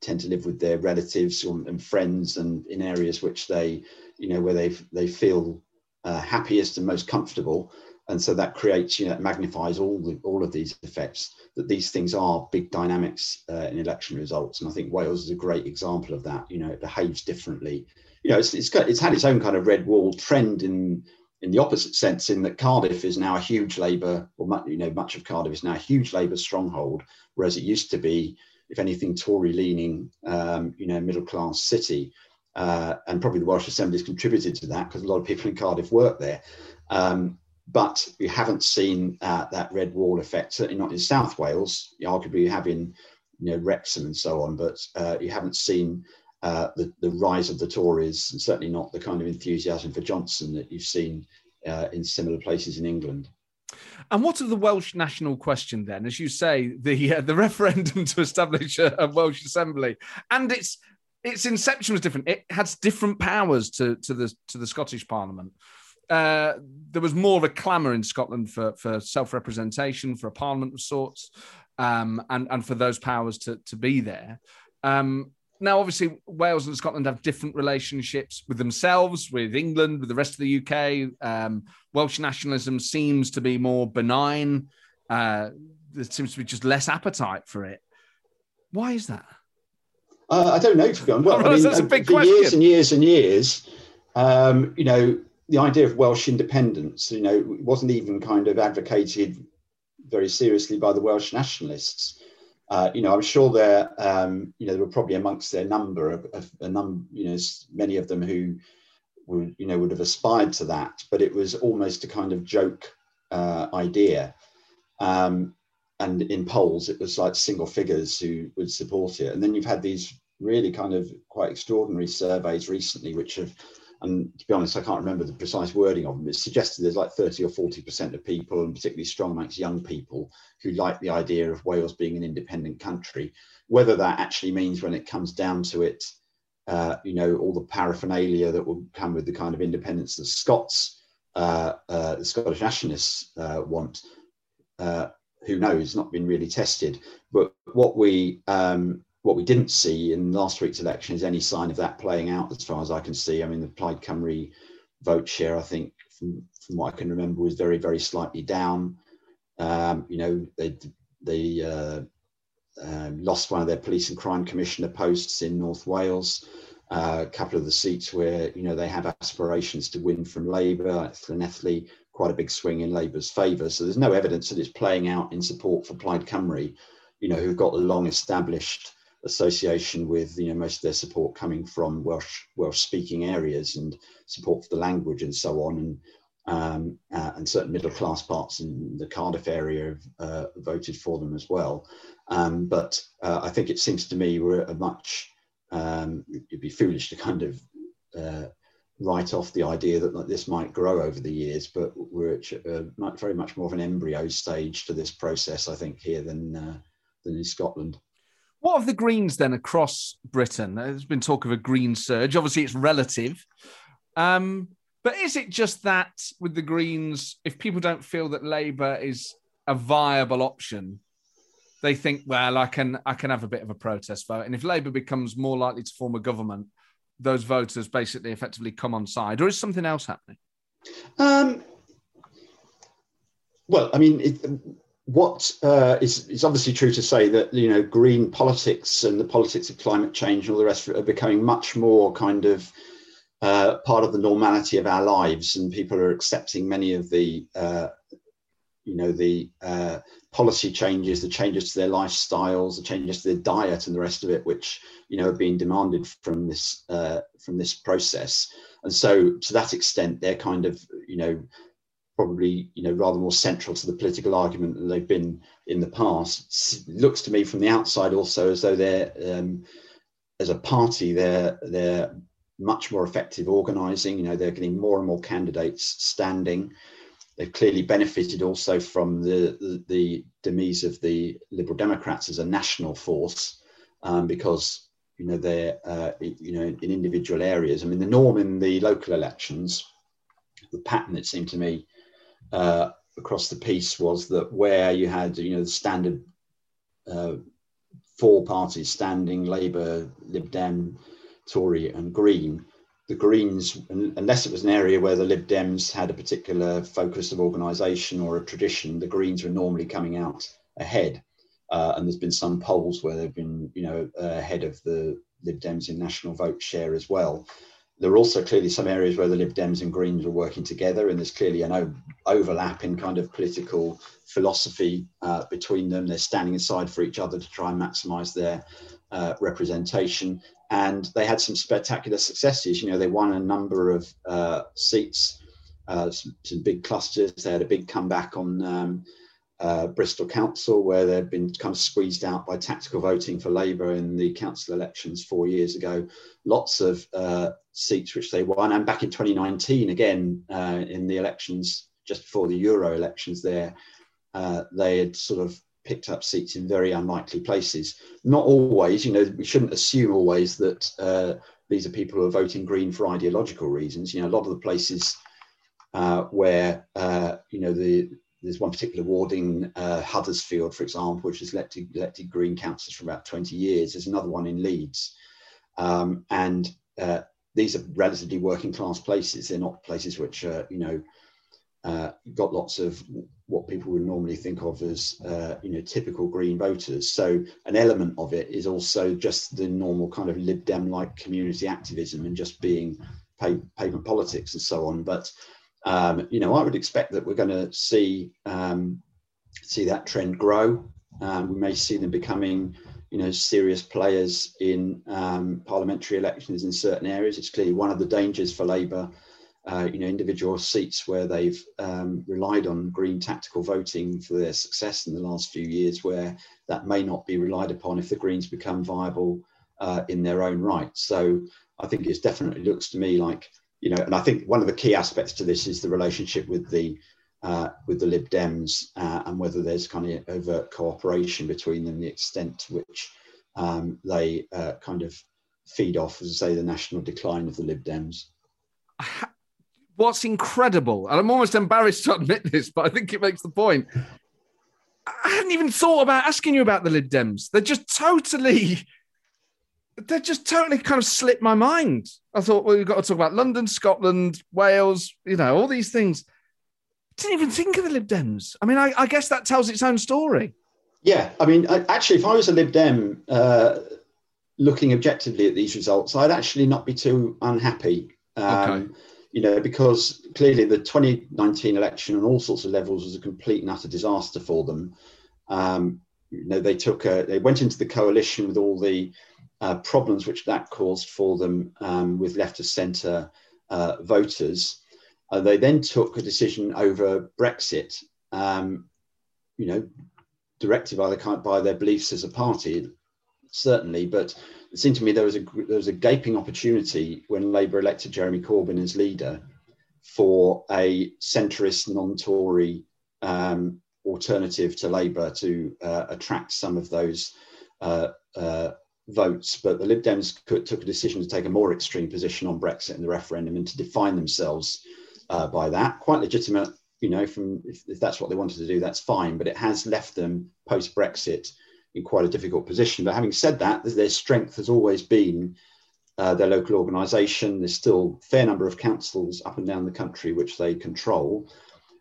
tend to live with their relatives and friends and in areas which they you know where they they feel uh, happiest and most comfortable and so that creates you know magnifies all the all of these effects that these things are big dynamics uh, in election results. And i think wales is a great example of that. You know it behaves differently. You know it's, it's got it's had its own kind of red wall trend in in the opposite sense in that cardiff is now a huge labour or much, you know much of cardiff is now a huge labour stronghold whereas it used to be if anything tory leaning um, you know middle class city. Uh, and probably the welsh assembly has contributed to that because a lot of people in cardiff work there. Um, but we haven't seen uh, that red wall effect. Certainly not in South Wales. Arguably, you have in you know Wrexham and so on, but uh, you haven't seen uh, the the rise of the Tories, and certainly not the kind of enthusiasm for Johnson that you've seen uh, in similar places in England. And what of the Welsh national question then? As you say, the uh, the referendum *laughs* to establish a, a Welsh assembly, and its its inception was different. It had different powers to to the to the Scottish Parliament. Uh, there was more of a clamour in Scotland for, for self representation, for a parliament of sorts, um, and, and for those powers to, to be there. Um, now, obviously, Wales and Scotland have different relationships with themselves, with England, with the rest of the UK. Um, Welsh nationalism seems to be more benign. Uh, there seems to be just less appetite for it. Why is that? Uh, I don't know to be honest. Well, *laughs* I mean, that's a big for question. years and years and years, um, you know, the idea of Welsh independence, you know, wasn't even kind of advocated very seriously by the Welsh nationalists. Uh, you know, I'm sure there, um, you know, there were probably amongst their number of, of a number, you know, many of them who would, you know, would have aspired to that, but it was almost a kind of joke uh, idea. Um, and in polls, it was like single figures who would support it. And then you've had these really kind of quite extraordinary surveys recently, which have and to be honest, I can't remember the precise wording of them. It suggested there's like 30 or 40% of people, and particularly strong amongst young people, who like the idea of Wales being an independent country. Whether that actually means when it comes down to it, uh, you know, all the paraphernalia that will come with the kind of independence that Scots, uh, uh, the Scottish nationalists uh, want, uh, who knows, not been really tested. But what we um, what we didn't see in last week's election is any sign of that playing out as far as I can see. I mean, the Plaid Cymru vote share, I think, from, from what I can remember, was very, very slightly down. Um, you know, they, they uh, uh, lost one of their police and crime commissioner posts in North Wales. Uh, a couple of the seats where, you know, they have aspirations to win from Labour, Llanelli, quite a big swing in Labour's favour. So there's no evidence that it's playing out in support for Plaid Cymru, you know, who've got a long established association with you know most of their support coming from Welsh Welsh speaking areas and support for the language and so on and um, uh, and certain middle class parts in the Cardiff area uh, voted for them as well. Um, but uh, I think it seems to me we're a much um, it'd be foolish to kind of uh, write off the idea that like, this might grow over the years, but we're at uh, very much more of an embryo stage to this process, I think, here than uh, than in Scotland. What of the Greens then across Britain? There's been talk of a green surge. Obviously, it's relative. Um, but is it just that with the Greens, if people don't feel that Labour is a viable option, they think, well, I can I can have a bit of a protest vote, and if Labour becomes more likely to form a government, those voters basically effectively come on side, or is something else happening? Um, well, I mean, it, what uh, is obviously true to say that you know green politics and the politics of climate change and all the rest are becoming much more kind of uh, part of the normality of our lives, and people are accepting many of the uh, you know the uh, policy changes, the changes to their lifestyles, the changes to their diet, and the rest of it, which you know are being demanded from this uh, from this process. And so, to that extent, they're kind of you know probably you know rather more central to the political argument than they've been in the past. It looks to me from the outside also as though they're um, as a party they're they're much more effective organising. You know they're getting more and more candidates standing. They've clearly benefited also from the the, the demise of the Liberal Democrats as a national force um, because you know they're uh, you know in individual areas. I mean the norm in the local elections the pattern it seemed to me uh, across the piece was that where you had you know the standard uh, four parties standing Labour, Lib Dem, Tory, and Green. The Greens, unless it was an area where the Lib Dems had a particular focus of organisation or a tradition, the Greens were normally coming out ahead. Uh, and there's been some polls where they've been, you know, ahead of the Lib Dems in national vote share as well there are also clearly some areas where the Lib Dems and Greens are working together, and there's clearly an overlap in kind of political philosophy uh, between them. They're standing aside for each other to try and maximise their uh, representation, and they had some spectacular successes. You know, they won a number of uh, seats, uh, some, some, big clusters. They had a big comeback on. Um, uh, Bristol Council, where they'd been kind of squeezed out by tactical voting for Labour in the council elections four years ago. Lots of uh, seats which they won, and back in 2019, again uh, in the elections just before the Euro elections, there uh, they had sort of picked up seats in very unlikely places. Not always, you know, we shouldn't assume always that uh, these are people who are voting Green for ideological reasons. You know, a lot of the places. Uh, where uh, you know the there's one particular ward in uh, Huddersfield, for example, which has elected, elected Green councillors for about 20 years. There's another one in Leeds. Um, and uh, these are relatively working class places. They're not places which you know, uh, got lots of what people would normally think of as uh, you know typical Green voters. So an element of it is also just the normal kind of Lib Dem like community activism and just being pavement politics and so on. But um, you know, I would expect that we're going to see um, see that trend grow. Um, we may see them becoming you know serious players in um, parliamentary elections in certain areas. It's clearly one of the dangers for Labour uh, you know, individual seats where they've um, relied on green tactical voting for their success in the last few years, where that may not be relied upon if the Greens become viable uh, in their own right. So I think it definitely looks to me like, you know, and I think one of the key aspects to this is the relationship with the uh, with the Lib Dems uh, and whether there's kind of overt cooperation between them, the extent to which um, they uh, kind of feed off, as I say, the national decline of the Lib Dems what's incredible, and I'm almost embarrassed to admit this, but I think it makes the point. I hadn't even thought about asking you about the Lib Dems. They're just totally, they're just totally kind of slipped my mind. I thought, well, we've got to talk about London, Scotland, Wales, you know, all these things. Didn't even think of the Lib Dems. I mean, I, I guess that tells its own story. Yeah, I mean, I, actually, if I was a Lib Dem uh, looking objectively at these results, I'd actually not be too unhappy. Um, okay you know, because clearly the 2019 election on all sorts of levels was a complete and utter disaster for them. Um, you know, they took a, they went into the coalition with all the uh, problems which that caused for them um, with left of centre uh, voters. Uh, they then took a decision over Brexit, um, you know, directed by the by their beliefs as a party, certainly, but it seemed to me there was a there was a gaping opportunity when Labour elected Jeremy Corbyn as leader for a centrist, non-Tory um, alternative to Labour to uh, attract some of those uh, uh, votes. But the Lib Dems took a decision to take a more extreme position on Brexit in the referendum and to define themselves uh, by that. Quite legitimate, you know, from if, if that's what they wanted to do, that's fine. But it has left them post Brexit in quite a difficult position. But having said that, their strength has always been uh, their local organisation. There's still a fair number of councils up and down the country which they control.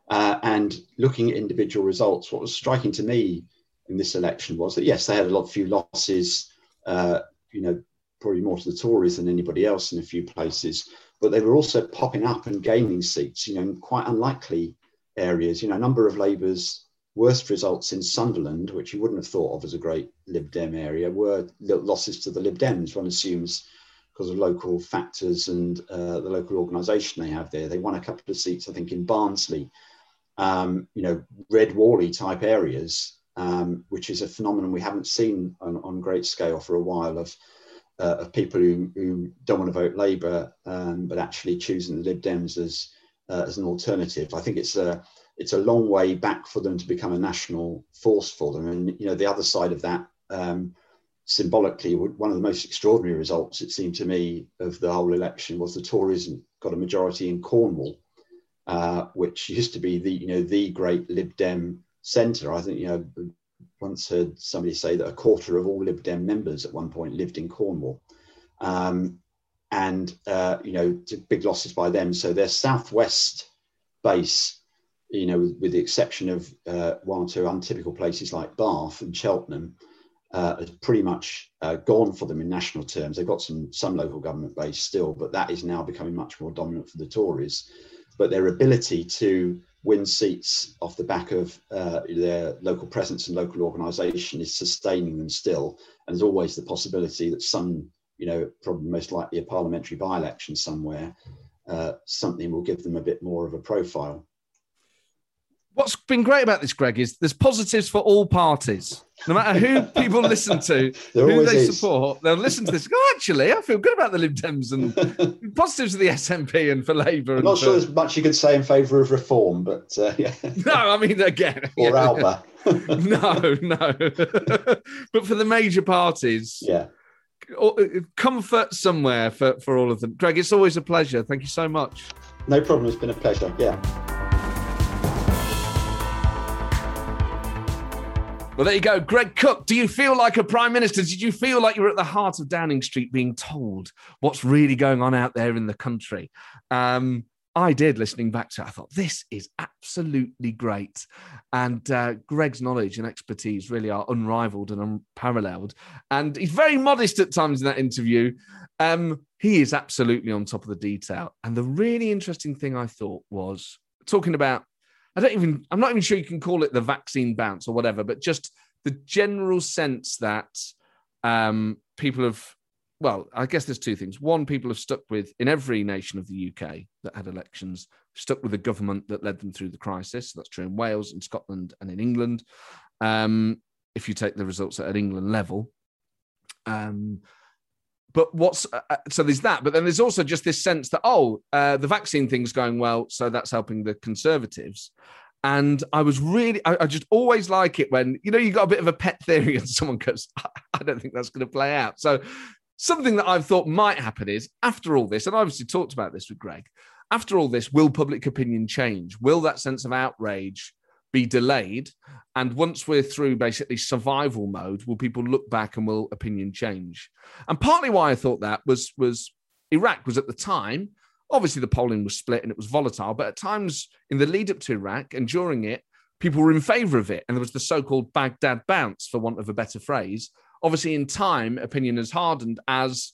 Uh, and looking at individual results, what was striking to me in this election was that yes, they had a lot of few losses. Uh, you know, probably more to the Tories than anybody else in a few places, but they were also popping up and gaining seats. You know, in quite unlikely areas. You know, a number of Labour's worst results in Sunderland, which you wouldn't have thought of as a great Lib Dem area, were losses to the Lib Dems. One assumes because of local factors and uh, the local organisation they have there. They won a couple of seats, I think, in Barnsley, um, you know, Red Wally type areas, um, which is a phenomenon we haven't seen on, on great scale for a while of. Uh, of people who, who don't want to vote Labour, um, but actually choosing the Lib Dems as uh, as an alternative. I think it's a it's a long way back for them to become a national force for them. And you know, the other side of that, um, symbolically, one of the most extraordinary results it seemed to me of the whole election was the Tories got a majority in Cornwall, uh, which used to be the you know the great Lib Dem centre. I think you know once heard somebody say that a quarter of all Lib Dem members at one point lived in Cornwall. Um, and uh, you know, big losses by them. So their southwest base you know, with, with the exception of uh, one or two untypical places like Bath and Cheltenham, uh, has pretty much uh, gone for them in national terms. They've got some some local government base still, but that is now becoming much more dominant for the Tories. But their ability to win seats off the back of uh, their local presence and local organisation is sustaining them still. And there's always the possibility that some, you know, probably most likely a parliamentary by-election somewhere, uh, something will give them a bit more of a profile what's been great about this, Greg, is there's positives for all parties. No matter who people listen to, *laughs* who they is. support, they'll listen to this. Oh, actually, I feel good about the Lib Dems and *laughs* positives for the SNP and for Labour. I'm not for... sure there's much you could say in favour of reform, but uh, yeah. *laughs* No, I mean again. or yeah. Alba. no, no. but for the major parties, yeah. Comfort somewhere for, for all of them. Greg, it's always a pleasure. Thank you so much. No problem. It's been a pleasure. Yeah. Well, there you go. Greg Cook, do you feel like a prime minister? Did you feel like you were at the heart of Downing Street being told what's really going on out there in the country? Um, I did listening back to it. I thought this is absolutely great. And uh, Greg's knowledge and expertise really are unrivaled and unparalleled. And he's very modest at times in that interview. Um, he is absolutely on top of the detail. And the really interesting thing I thought was talking about, I don't even, I'm not even sure you can call it the vaccine bounce or whatever, but just the general sense that um, people have well, I guess there's two things. One, people have stuck with, in every nation of the UK that had elections, stuck with the government that led them through the crisis. That's true in Wales, in Scotland, and in England. Um, if you take the results at an England level. Um, but what's uh, uh, so there's that, but then there's also just this sense that oh, uh, the vaccine thing's going well, so that's helping the Conservatives. And I was really, I, I, just always like it when, you know, you got a bit of a pet theory *laughs* and someone goes, *laughs* I don't think that's going to play out. So something that I've thought might happen is after all this, and I obviously talked about this with Greg, after all this, will public opinion change? Will that sense of outrage be delayed? And once we're through basically survival mode, will people look back and will opinion change? And partly why I thought that was was Iraq was at the time, obviously the polling was split and it was volatile, but at times in the lead up to Iraq and during it, people were in favor of it. And there was the so-called Baghdad bounce, for want of a better phrase, Obviously, in time, opinion has hardened as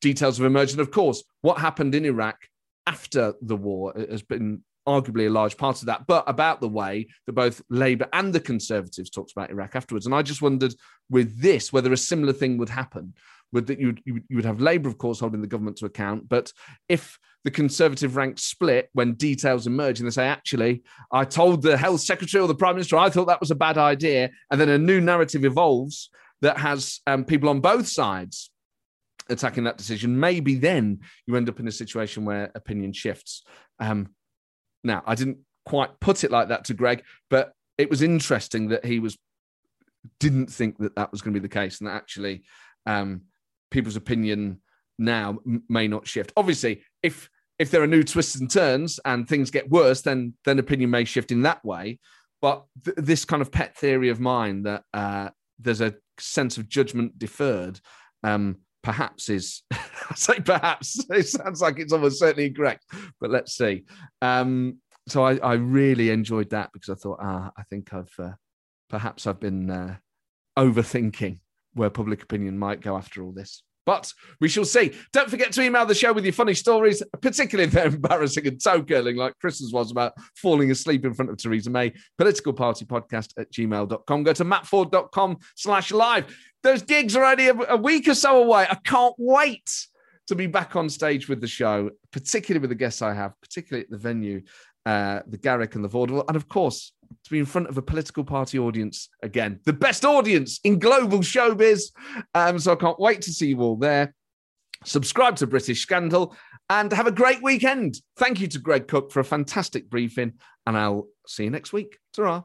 details have emerged. And of course, what happened in Iraq after the war has been arguably a large part of that, but about the way that both Labour and the Conservatives talked about Iraq afterwards. And I just wondered with this whether a similar thing would happen. Would that you you would have Labour, of course, holding the government to account, but if the Conservative ranks split when details emerge and they say, actually, I told the health secretary or the prime minister I thought that was a bad idea, and then a new narrative evolves that has um, people on both sides attacking that decision, maybe then you end up in a situation where opinion shifts. Um, now, I didn't quite put it like that to Greg, but it was interesting that he was didn't think that that was going to be the case, and that actually um, people's opinion now may not shift. Obviously, if if there are new twists and turns and things get worse, then then opinion may shift in that way. But th- this kind of pet theory of mine that uh, there's a sense of judgment deferred um, perhaps is *laughs* I say perhaps *laughs* it sounds like it's almost certainly incorrect, but let's see. Um, so I, I, really enjoyed that because I thought, ah, I think I've uh, perhaps I've been uh, overthinking where public opinion might go after all this. But we shall see. Don't forget to email the show with your funny stories, particularly if they're embarrassing and toe curling, like Chris's was about falling asleep in front of Theresa May. Political Party Podcast at gmail.com. Go to mattforde.com slash live. Those gigs are only a, a week or so away. I can't wait to be back on stage with the show, particularly with the guests I have, particularly at the venue, uh, the Garrick and the Vaudeville. And of course, to be in front of a political party audience again, the best audience in global showbiz. Um, so I can't wait to see you all there. Subscribe to British Scandal and have a great weekend. Thank you to Greg Cook for a fantastic briefing, and I'll see you next week. ta